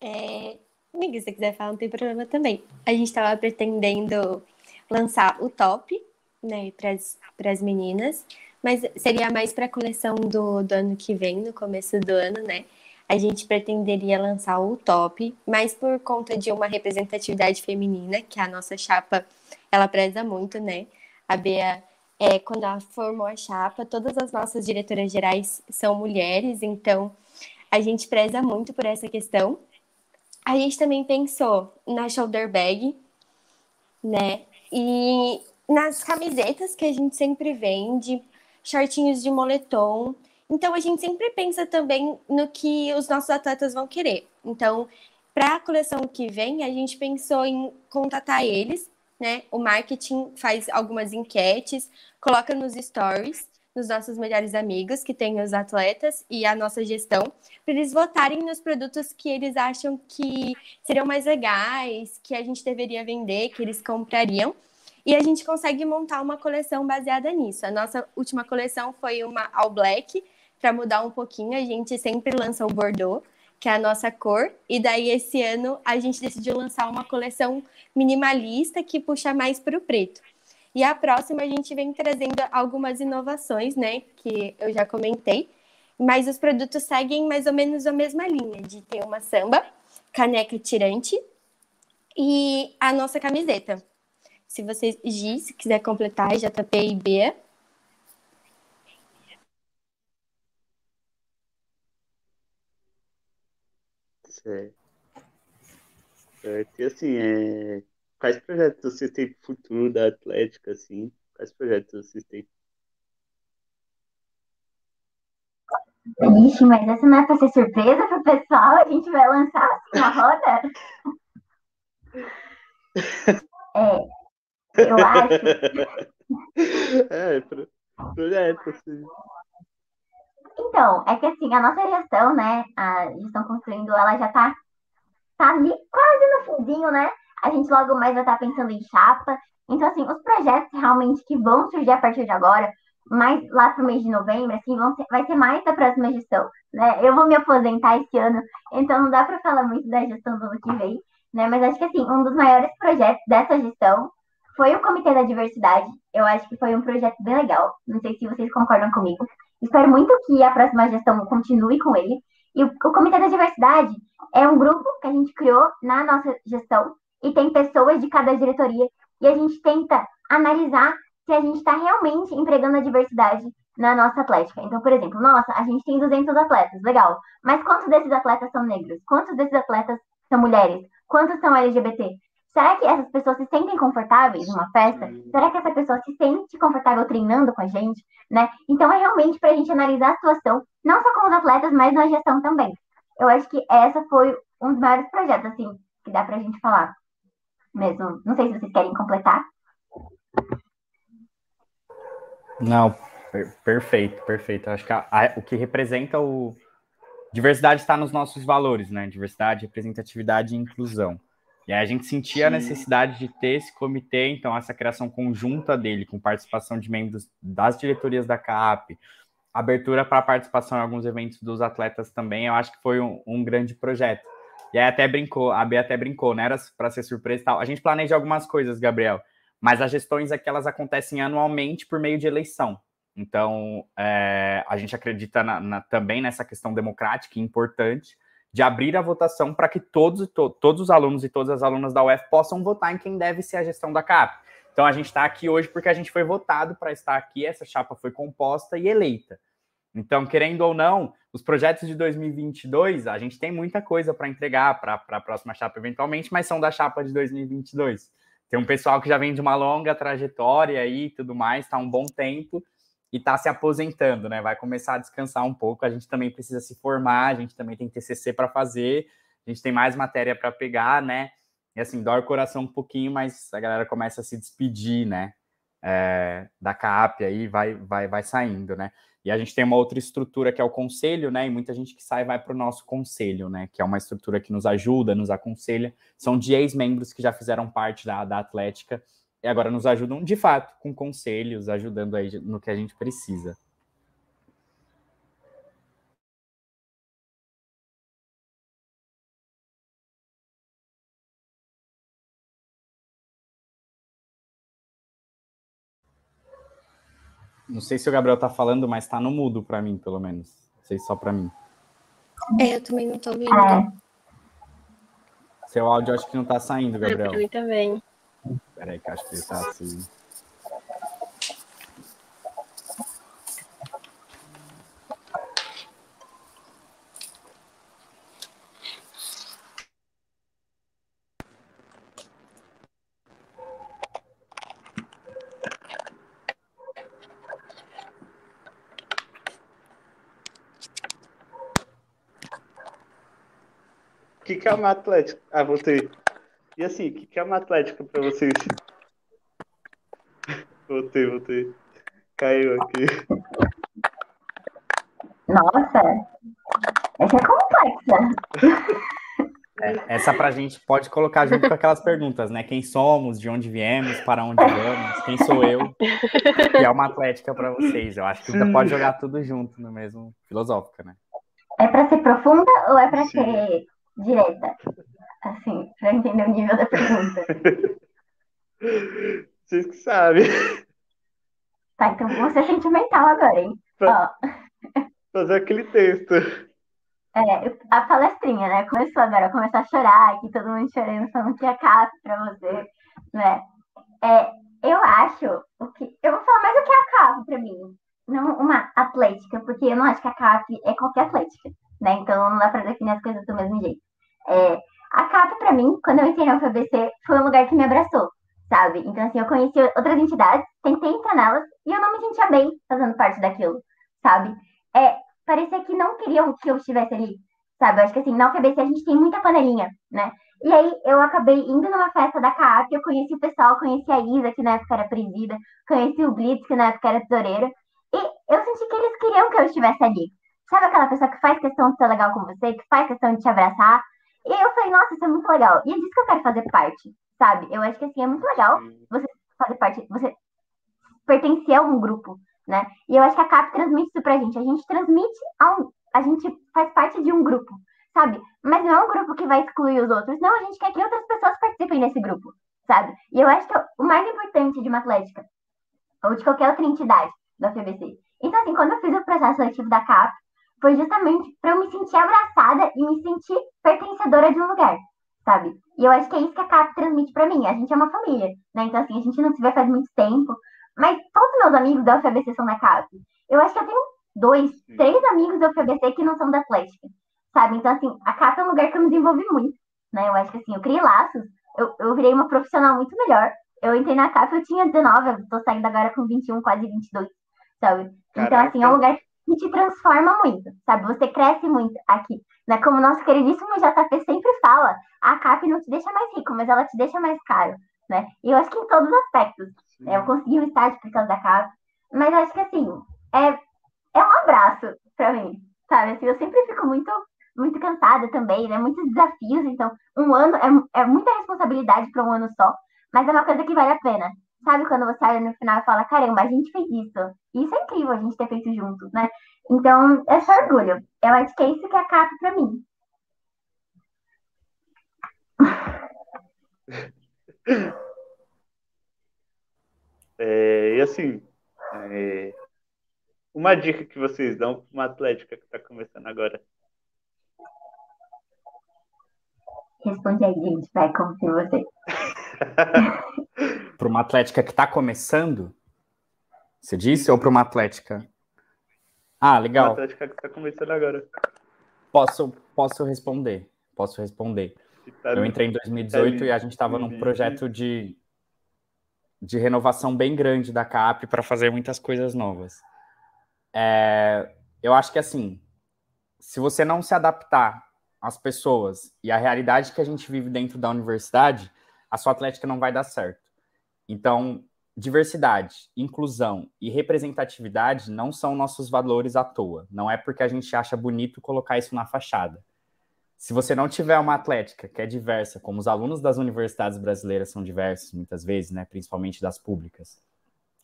É, amiga, se você quiser falar, não tem problema também. A gente estava pretendendo lançar o top, né, para as meninas, mas seria mais para a coleção do, do ano que vem, no começo do ano, né? A gente pretenderia lançar o top, mas por conta de uma representatividade feminina, que a nossa chapa ela preza muito, né? A Bea, é, quando ela formou a chapa, todas as nossas diretoras gerais são mulheres, então a gente preza muito por essa questão. A gente também pensou na shoulder bag, né? E nas camisetas que a gente sempre vende, shortinhos de moletom. Então a gente sempre pensa também no que os nossos atletas vão querer. Então, para a coleção que vem, a gente pensou em contatar eles, né? O marketing faz algumas enquetes, coloca nos stories nos nossos melhores amigos, que tem os atletas e a nossa gestão, para eles votarem nos produtos que eles acham que seriam mais legais, que a gente deveria vender, que eles comprariam. E a gente consegue montar uma coleção baseada nisso. A nossa última coleção foi uma All Black, para mudar um pouquinho, a gente sempre lança o Bordeaux, que é a nossa cor, e daí esse ano a gente decidiu lançar uma coleção minimalista que puxa mais para o preto. E a próxima a gente vem trazendo algumas inovações, né, que eu já comentei, mas os produtos seguem mais ou menos a mesma linha, de ter uma samba, caneca tirante e a nossa camiseta. Se você, Gi, se quiser completar, JP e B. Certo. certo. E assim, é... quais projetos vocês têm pro futuro da Atlética, assim? Quais projetos vocês têm? Ixi, mas essa não é para ser surpresa pro pessoal? A gente vai lançar assim na roda? É, eu acho. é, projeto, sim. Então, é que assim, a nossa gestão, né, a gestão construindo, ela já tá, tá ali quase no fundinho, né? A gente logo mais vai estar tá pensando em chapa. Então, assim, os projetos realmente que vão surgir a partir de agora, mais lá pro mês de novembro, assim, vão ser, vai ser mais da próxima gestão, né? Eu vou me aposentar esse ano, então não dá para falar muito da gestão do ano que vem, né? Mas acho que, assim, um dos maiores projetos dessa gestão foi o Comitê da Diversidade. Eu acho que foi um projeto bem legal. Não sei se vocês concordam comigo. Espero muito que a próxima gestão continue com ele. E o, Comitê da Diversidade é um grupo que a gente criou na nossa gestão e tem pessoas de cada diretoria e a gente tenta analisar se a gente está realmente empregando a diversidade na nossa atlética. Então, por exemplo, nossa, a gente tem 200 atletas, legal. Mas quantos desses atletas são negros? Quantos desses atletas são mulheres? Quantos são LGBT? Será que essas pessoas se sentem confortáveis numa festa? Será que essa pessoa se sente confortável treinando com a gente? Né? Então é realmente para a gente analisar a situação, não só com os atletas, mas na gestão também. Eu acho que essa foi um dos maiores projetos, assim, que dá para a gente falar. Mesmo. Não sei se vocês querem completar. Não, per perfeito, perfeito. Acho que a, a, o que representa o. Diversidade está nos nossos valores, né? Diversidade, representatividade e inclusão. E aí a gente sentia a necessidade de ter esse comitê, então essa criação conjunta dele, com participação de membros das diretorias da CAP, abertura para participação em alguns eventos dos atletas também, eu acho que foi um, um grande projeto. E aí até brincou, a B até brincou, não era para ser surpresa e tal. A gente planeja algumas coisas, Gabriel, mas as gestões aqui elas acontecem anualmente por meio de eleição. Então, é, a gente acredita na, na, também nessa questão democrática e importante, de abrir a votação para que todos, to, todos os alunos e todas as alunas da UF possam votar em quem deve ser a gestão da CAP. Então a gente está aqui hoje porque a gente foi votado para estar aqui, essa chapa foi composta e eleita. Então, querendo ou não, os projetos de 2022, a gente tem muita coisa para entregar para a próxima chapa eventualmente, mas são da chapa de 2022. Tem um pessoal que já vem de uma longa trajetória e tudo mais, está um bom tempo, e está se aposentando, né? Vai começar a descansar um pouco. A gente também precisa se formar, a gente também tem TCC para fazer, a gente tem mais matéria para pegar, né? E assim, dói o coração um pouquinho, mas a galera começa a se despedir, né? é, da CAP aí vai, vai, vai saindo, né? E a gente tem uma outra estrutura que é o conselho, né? E muita gente que sai vai para o nosso conselho, né? Que é uma estrutura que nos ajuda, nos aconselha. São de ex-membros que já fizeram parte da, da Atlética e agora nos ajudam de fato com conselhos, ajudando aí no que a gente precisa. Não sei se o Gabriel tá falando, mas tá no mudo para mim, pelo menos. Não sei só para mim. É, eu também não tô ouvindo. É. Seu áudio acho que não tá saindo, Gabriel. Eu também. Peraí, que acho que ele tá assim. que, é uma atlética? Ah, voltei. E assim, o que, que é uma atlética para vocês? Voltei, voltei. Caiu aqui. Nossa, essa é complexa. É, essa pra gente pode colocar junto com aquelas perguntas, né? Quem somos, de onde viemos, para onde vamos, quem sou eu? E é uma atlética para vocês. Eu acho que você pode jogar tudo junto no mesmo filosófica, né? É para ser profunda ou é para ser direta. Para entender o nível da pergunta. Vocês que sabem. Tá, então vou ser sentimental agora, hein? Pra Ó. Fazer aquele texto. É, a palestrinha, né? Começou agora, começou a chorar, aqui todo mundo chorando, falando que é caso pra você, né? É, eu acho o que. Eu vou falar mais o que é a CAP pra mim. Não uma atlética, porque eu não acho que a CAP é qualquer atlética, né? Então não dá pra definir as coisas do mesmo jeito. É, a CAP, para mim, quando eu entrei na UFABC, foi um lugar que me abraçou, sabe? Então, assim, eu conheci outras entidades, tentei entrar nelas e eu não me sentia bem fazendo parte daquilo, sabe? É, parecia que não queriam que eu estivesse ali, sabe? Eu acho que, assim, na UFABC a gente tem muita panelinha, né? E aí eu acabei indo numa festa da CAP, eu conheci o pessoal, conheci a Isa, que na época era presida, conheci o Blitz, que na época era tesoureira, e eu senti que eles queriam que eu estivesse ali. Sabe aquela pessoa que faz questão de ser legal com você, que faz questão de te abraçar, e eu falei, nossa, isso é muito legal. E é disso que eu quero fazer parte, sabe? Eu acho que assim, é muito legal você fazer parte, você pertencer a um grupo, né? E eu acho que a CAP transmite isso pra gente. A gente transmite a um. A gente faz parte de um grupo, sabe? Mas não é um grupo que vai excluir os outros. Não, a gente quer que outras pessoas participem desse grupo, sabe? E eu acho que o mais importante de uma atlética, ou de qualquer outra entidade da FBC. Então, assim, quando eu fiz o processo seletivo da CAP, foi justamente para eu me sentir abraçada e me sentir pertencedora de um lugar, sabe? E eu acho que é isso que a CAP transmite para mim. A gente é uma família, né? Então, assim, a gente não se vê faz muito tempo, mas todos meus amigos da UFABC são da CAP. Eu acho que eu tenho dois, três amigos da UFABC que não são da Atlética, sabe? Então, assim, a CAP é um lugar que eu me desenvolvi muito, né? Eu acho que, assim, eu criei laços, eu, eu virei uma profissional muito melhor. Eu entrei na CAP, eu tinha 19, eu tô saindo agora com 21, quase 22, sabe? Caraca. Então, assim, é um lugar que te transforma muito, sabe? Você cresce muito aqui. Né? Como o nosso queridíssimo JP sempre fala, a CAP não te deixa mais rico, mas ela te deixa mais caro. Né? E eu acho que em todos os aspectos. Né? Eu consegui um estágio por causa da CAP, mas acho que assim, é, é um abraço para mim, sabe? Assim, eu sempre fico muito muito cansada também, né? Muitos desafios, então um ano é, é muita responsabilidade para um ano só, mas é uma coisa que vale a pena, Sabe quando você olha no final e fala, caramba, a gente fez isso. Isso é incrível a gente ter feito juntos, né? Então, é só orgulho. Eu acho que é isso que é CAP pra mim. É, e assim, é, uma dica que vocês dão para uma atlética que está começando agora. Responde aí, gente, vai, como você. para uma atlética que está começando? Você disse? Ou para uma atlética? Ah, legal. Uma atlética que está começando agora. Posso, posso responder. Posso responder. Tá Eu entrei em 2018 tá e a gente estava num projeto de, de renovação bem grande da CAP para fazer muitas coisas novas. É, eu acho que assim, se você não se adaptar às pessoas e à realidade que a gente vive dentro da universidade, a sua atlética não vai dar certo. Então, diversidade, inclusão e representatividade não são nossos valores à toa. Não é porque a gente acha bonito colocar isso na fachada. Se você não tiver uma atlética que é diversa, como os alunos das universidades brasileiras são diversos muitas vezes, né, principalmente das públicas.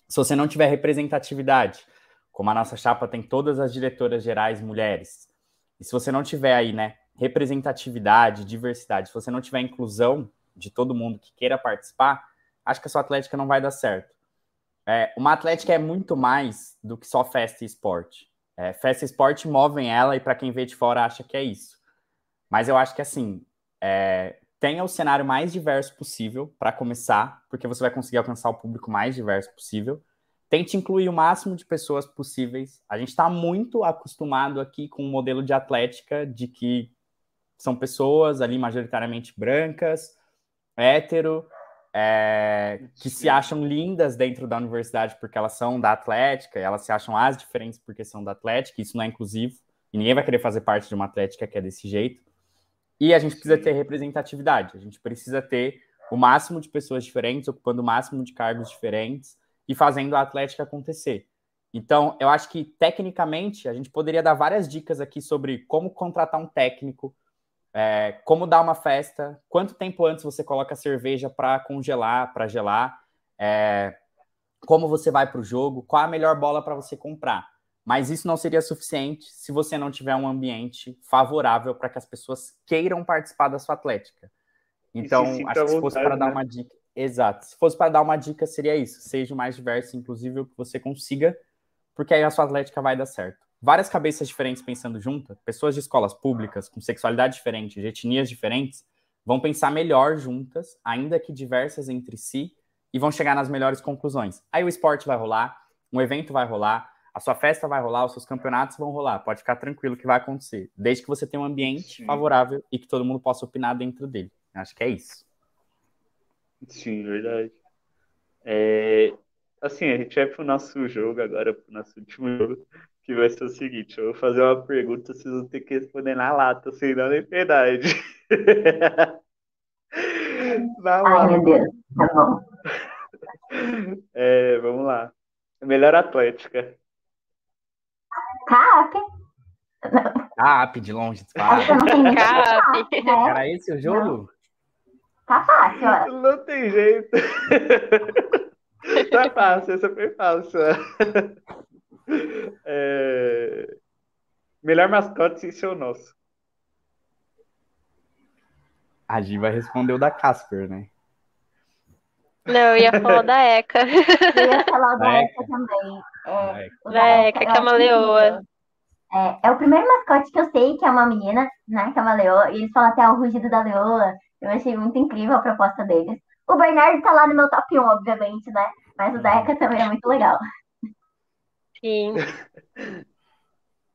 Se você não tiver representatividade, como a nossa chapa tem todas as diretoras gerais mulheres, e se você não tiver aí, né, representatividade, diversidade, se você não tiver inclusão de todo mundo que queira participar, acho que a sua atlética não vai dar certo. É, uma atlética é muito mais do que só festa e esporte. É, festa e esporte movem ela e para quem vê de fora acha que é isso. Mas eu acho que assim, é, tenha o cenário mais diverso possível para começar, porque você vai conseguir alcançar o público mais diverso possível. Tente incluir o máximo de pessoas possíveis. A gente está muito acostumado aqui com o modelo de atlética de que são pessoas ali majoritariamente brancas, hétero, é, que se acham lindas dentro da universidade porque elas são da Atlética, e elas se acham as diferentes porque são da Atlética, isso não é inclusivo, e ninguém vai querer fazer parte de uma Atlética que é desse jeito. E a gente precisa ter representatividade, a gente precisa ter o máximo de pessoas diferentes, ocupando o máximo de cargos diferentes e fazendo a Atlética acontecer. Então, eu acho que, tecnicamente, a gente poderia dar várias dicas aqui sobre como contratar um técnico, é, como dar uma festa, quanto tempo antes você coloca a cerveja para congelar, para gelar, é, como você vai para o jogo, qual a melhor bola para você comprar. Mas isso não seria suficiente se você não tiver um ambiente favorável para que as pessoas queiram participar da sua atlética. Então, acho que se fosse para né? dar uma dica. Exato. Se fosse para dar uma dica, seria isso. Seja o mais diverso inclusive que você consiga, porque aí a sua atlética vai dar certo várias cabeças diferentes pensando juntas, pessoas de escolas públicas com sexualidade diferente, de etnias diferentes, vão pensar melhor juntas, ainda que diversas entre si, e vão chegar nas melhores conclusões. Aí o esporte vai rolar, um evento vai rolar, a sua festa vai rolar, os seus campeonatos vão rolar. Pode ficar tranquilo que vai acontecer, desde que você tenha um ambiente Sim. favorável e que todo mundo possa opinar dentro dele. Acho que é isso. Sim, verdade. É, assim, a gente vai pro nosso jogo agora, pro nosso último jogo que vai ser o seguinte: eu vou fazer uma pergunta, vocês vão ter que responder na lata, sem dar nem piedade. na lata. Ai, meu Deus, tá bom. É, vamos lá. Melhor Atlética. CAP. CAP, de longe. CAP. Era esse o jogo? Tá fácil, ó. Não tem jeito. tá fácil, essa foi fácil. É... Melhor mascote sem ser o nosso. A Gi vai responder o da Casper, né? Não, eu ia falar da Eka. Eu ia falar da, da Eka também. É, da Eka, que é uma leoa. É, é o primeiro mascote que eu sei que é uma menina, né? Que é uma leoa. E eles falam até o rugido da leoa. Eu achei muito incrível a proposta deles. O Bernardo tá lá no meu top 1, obviamente, né? Mas o da Eka também é muito legal. Sim.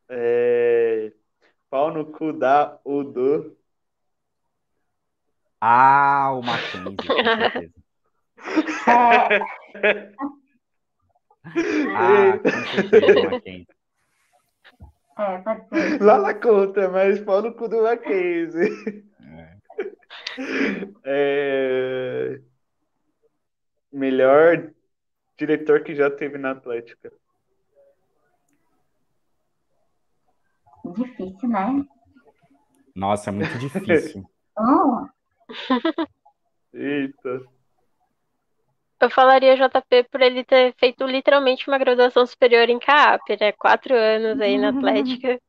é... Pau no cu da Udo. Ah, o Mackenzie, é... ah, com certeza, Mackenzie. É, pode ser. Lá na conta, mas pau no cu do Mackenzie. É. É... Melhor diretor que já teve na Atlética. Difícil, né? Nossa, é muito difícil. oh. Eita. Eu falaria JP por ele ter feito literalmente uma graduação superior em CAP, né? Quatro anos aí na Atlética.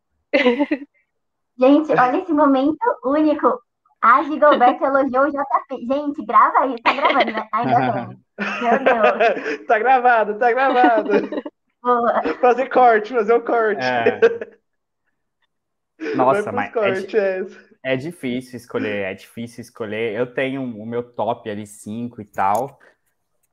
Gente, olha esse momento único. A Gilberto elogiou o JP. Gente, grava aí, tá gravando, né? Ainda bem. Meu Deus. tá gravado, tá gravado. Boa. Fazer corte, fazer o um corte. É. Nossa, mas é, é, difícil escolher, é difícil escolher. Eu tenho o meu top ali, 5 e tal.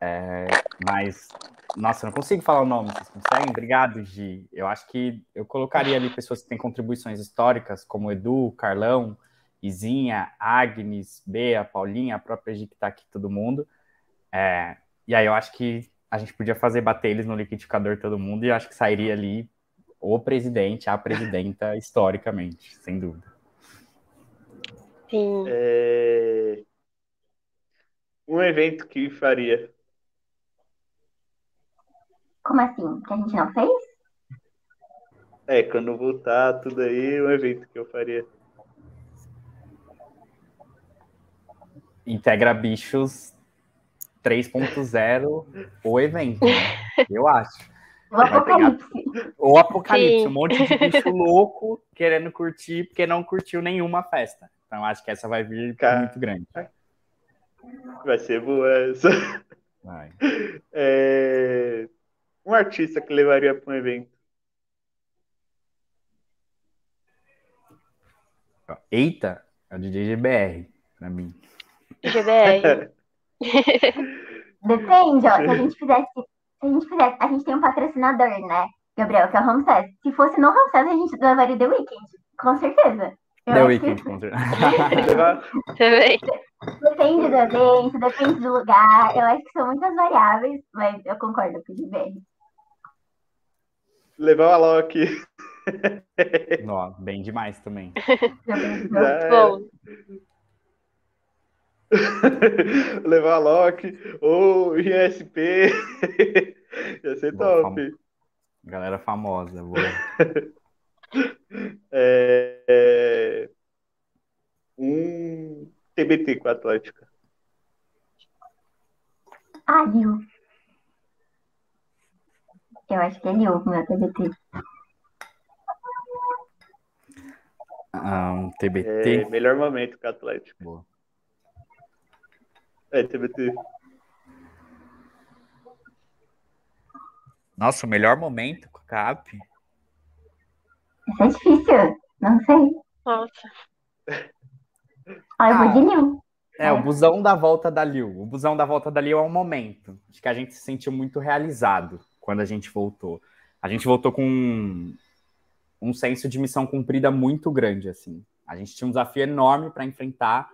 É, mas, nossa, não consigo falar o nome, vocês conseguem? Obrigado, Gi. Eu acho que eu colocaria ali pessoas que têm contribuições históricas, como Edu, Carlão, Izinha, Agnes, Bea, Paulinha, a própria Gi que tá aqui, todo mundo. É, e aí eu acho que a gente podia fazer bater eles no liquidificador todo mundo e eu acho que sairia ali o presidente, a presidenta, historicamente, sem dúvida. Sim. É... Um evento que faria. Como assim? Que a gente não fez? É, quando voltar tudo aí, um evento que eu faria. Integra Bichos 3.0 o evento, né? eu acho. O apocalipse. O apocalipse, Sim. um monte de bicho louco querendo curtir porque não curtiu nenhuma festa. Então acho que essa vai vir Cara, muito grande. Vai ser boa essa. Vai. É... Um artista que levaria para um evento. Eita, é o DJ GBR, para mim. GBR. Depende, ó. Se a gente fizesse. Se a gente fizesse. A gente tem um patrocinador, né? Gabriel, que é o Ramsés. Se fosse no Ramsés, a gente levaria The Weeknd. Com certeza. Eu The Weeknd, com certeza. Depende do evento, depende do lugar. Eu acho que são muitas variáveis, mas eu concordo com o GBR. Levar o Alok. Não, bem demais também. Muito bom. levar a Loki ou ISP. Ia ser boa, top. Galera famosa, boa. é, é... Um TBT com a Atlética. Ah, Lil. Eu acho que é Lil, meu TBT. Ah, um TBT. É, melhor momento com a Atlética. Boa. É, TBT. Nossa, o melhor momento com a CAP? Isso é difícil, não sei. Nossa. Ah, eu vou de Liu. É, o busão da volta da Liu. O busão da volta da Liu é um momento. Acho que a gente se sentiu muito realizado quando a gente voltou. A gente voltou com um, um senso de missão cumprida muito grande, assim. A gente tinha um desafio enorme para enfrentar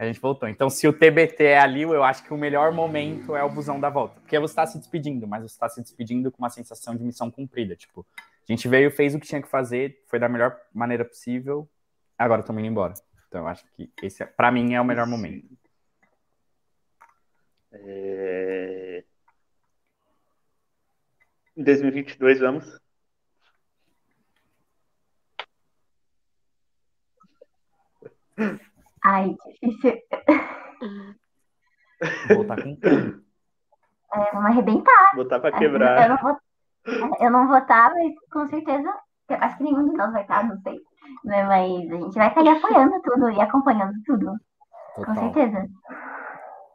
a gente voltou. Então, se o TBT é ali, eu acho que o melhor momento é o busão da volta. Porque você está se despedindo, mas você está se despedindo com uma sensação de missão cumprida. Tipo, a gente veio, fez o que tinha que fazer, foi da melhor maneira possível, agora estamos indo embora. Então, eu acho que esse, para mim, é o melhor momento. É... Em 2022, vamos? Ai, difícil. Voltar com tudo. É, vamos arrebentar. Botar pra quebrar. Eu não, vou, eu não vou estar, mas com certeza. Acho que nenhum de nós vai estar, não sei. Né? Mas a gente vai estar apoiando tudo e acompanhando tudo. Total. Com certeza.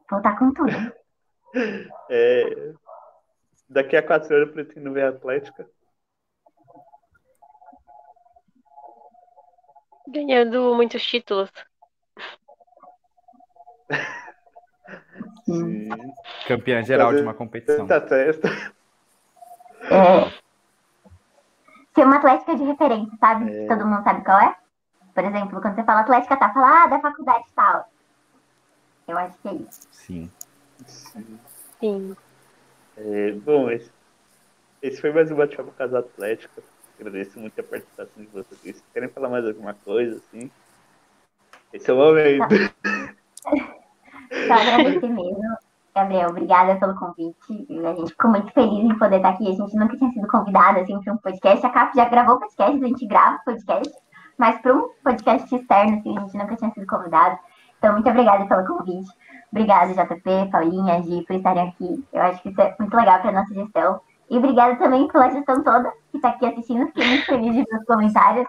Voltar com tudo. É, daqui a quatro anos eu pretendo ver a Atlética. Ganhando muitos títulos. Sim. Campeã geral de uma competição. Testa. É. Ser uma atlética de referência, sabe? É. Todo mundo sabe qual é? Por exemplo, quando você fala atlética, tá? Fala, ah, da faculdade tal. Eu acho que é isso. Sim. Sim. Sim. É, bom, esse, esse foi mais um bate-papo Casa Atlética. Agradeço muito a participação de vocês. Querem falar mais alguma coisa, assim? Esse é o momento. Tá. Só agradecer mesmo. Gabriel, obrigada pelo convite. A gente ficou muito feliz em poder estar aqui. A gente nunca tinha sido convidada assim, para um podcast. A CAP já gravou podcast, a gente grava podcast, mas para um podcast externo, assim, a gente nunca tinha sido convidado. Então, muito obrigada pelo convite. Obrigada, JP, Paulinha, Gi, por estarem aqui. Eu acho que isso é muito legal para nossa gestão. E obrigada também pela gestão toda que está aqui assistindo. Fiquei muito feliz de ver os comentários.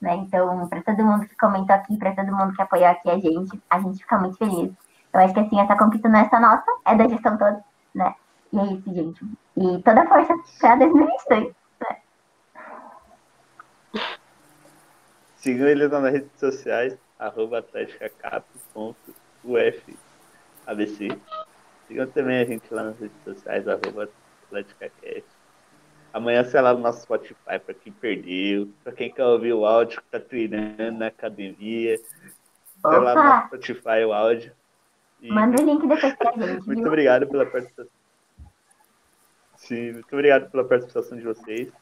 Né? Então, para todo mundo que comentou aqui, para todo mundo que apoiou aqui a gente, a gente fica muito feliz. Eu acho que assim, essa conquista não é só nossa, é da gestão toda, né? E é isso, gente. E toda a força para 2022. Né? Sigam eles nas redes sociais, arroba atleticacap.ufabc. Sigam também a gente lá nas redes sociais, arroba atleticacast. Amanhã sei lá no nosso Spotify para quem perdeu, para quem quer ouvir o áudio que tá treinando na academia. Sei lá no Spotify o áudio. E... Manda o link depois pra gente. muito viu? obrigado pela participação. Sim, muito obrigado pela participação de vocês.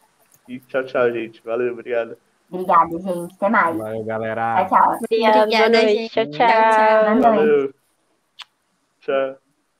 E tchau, tchau, gente. Valeu, obrigado. Obrigada, gente. Até mais. Valeu, galera. Tchau, tchau. Obrigada, Obrigada gente. Tchau, tchau. Valeu. Tchau.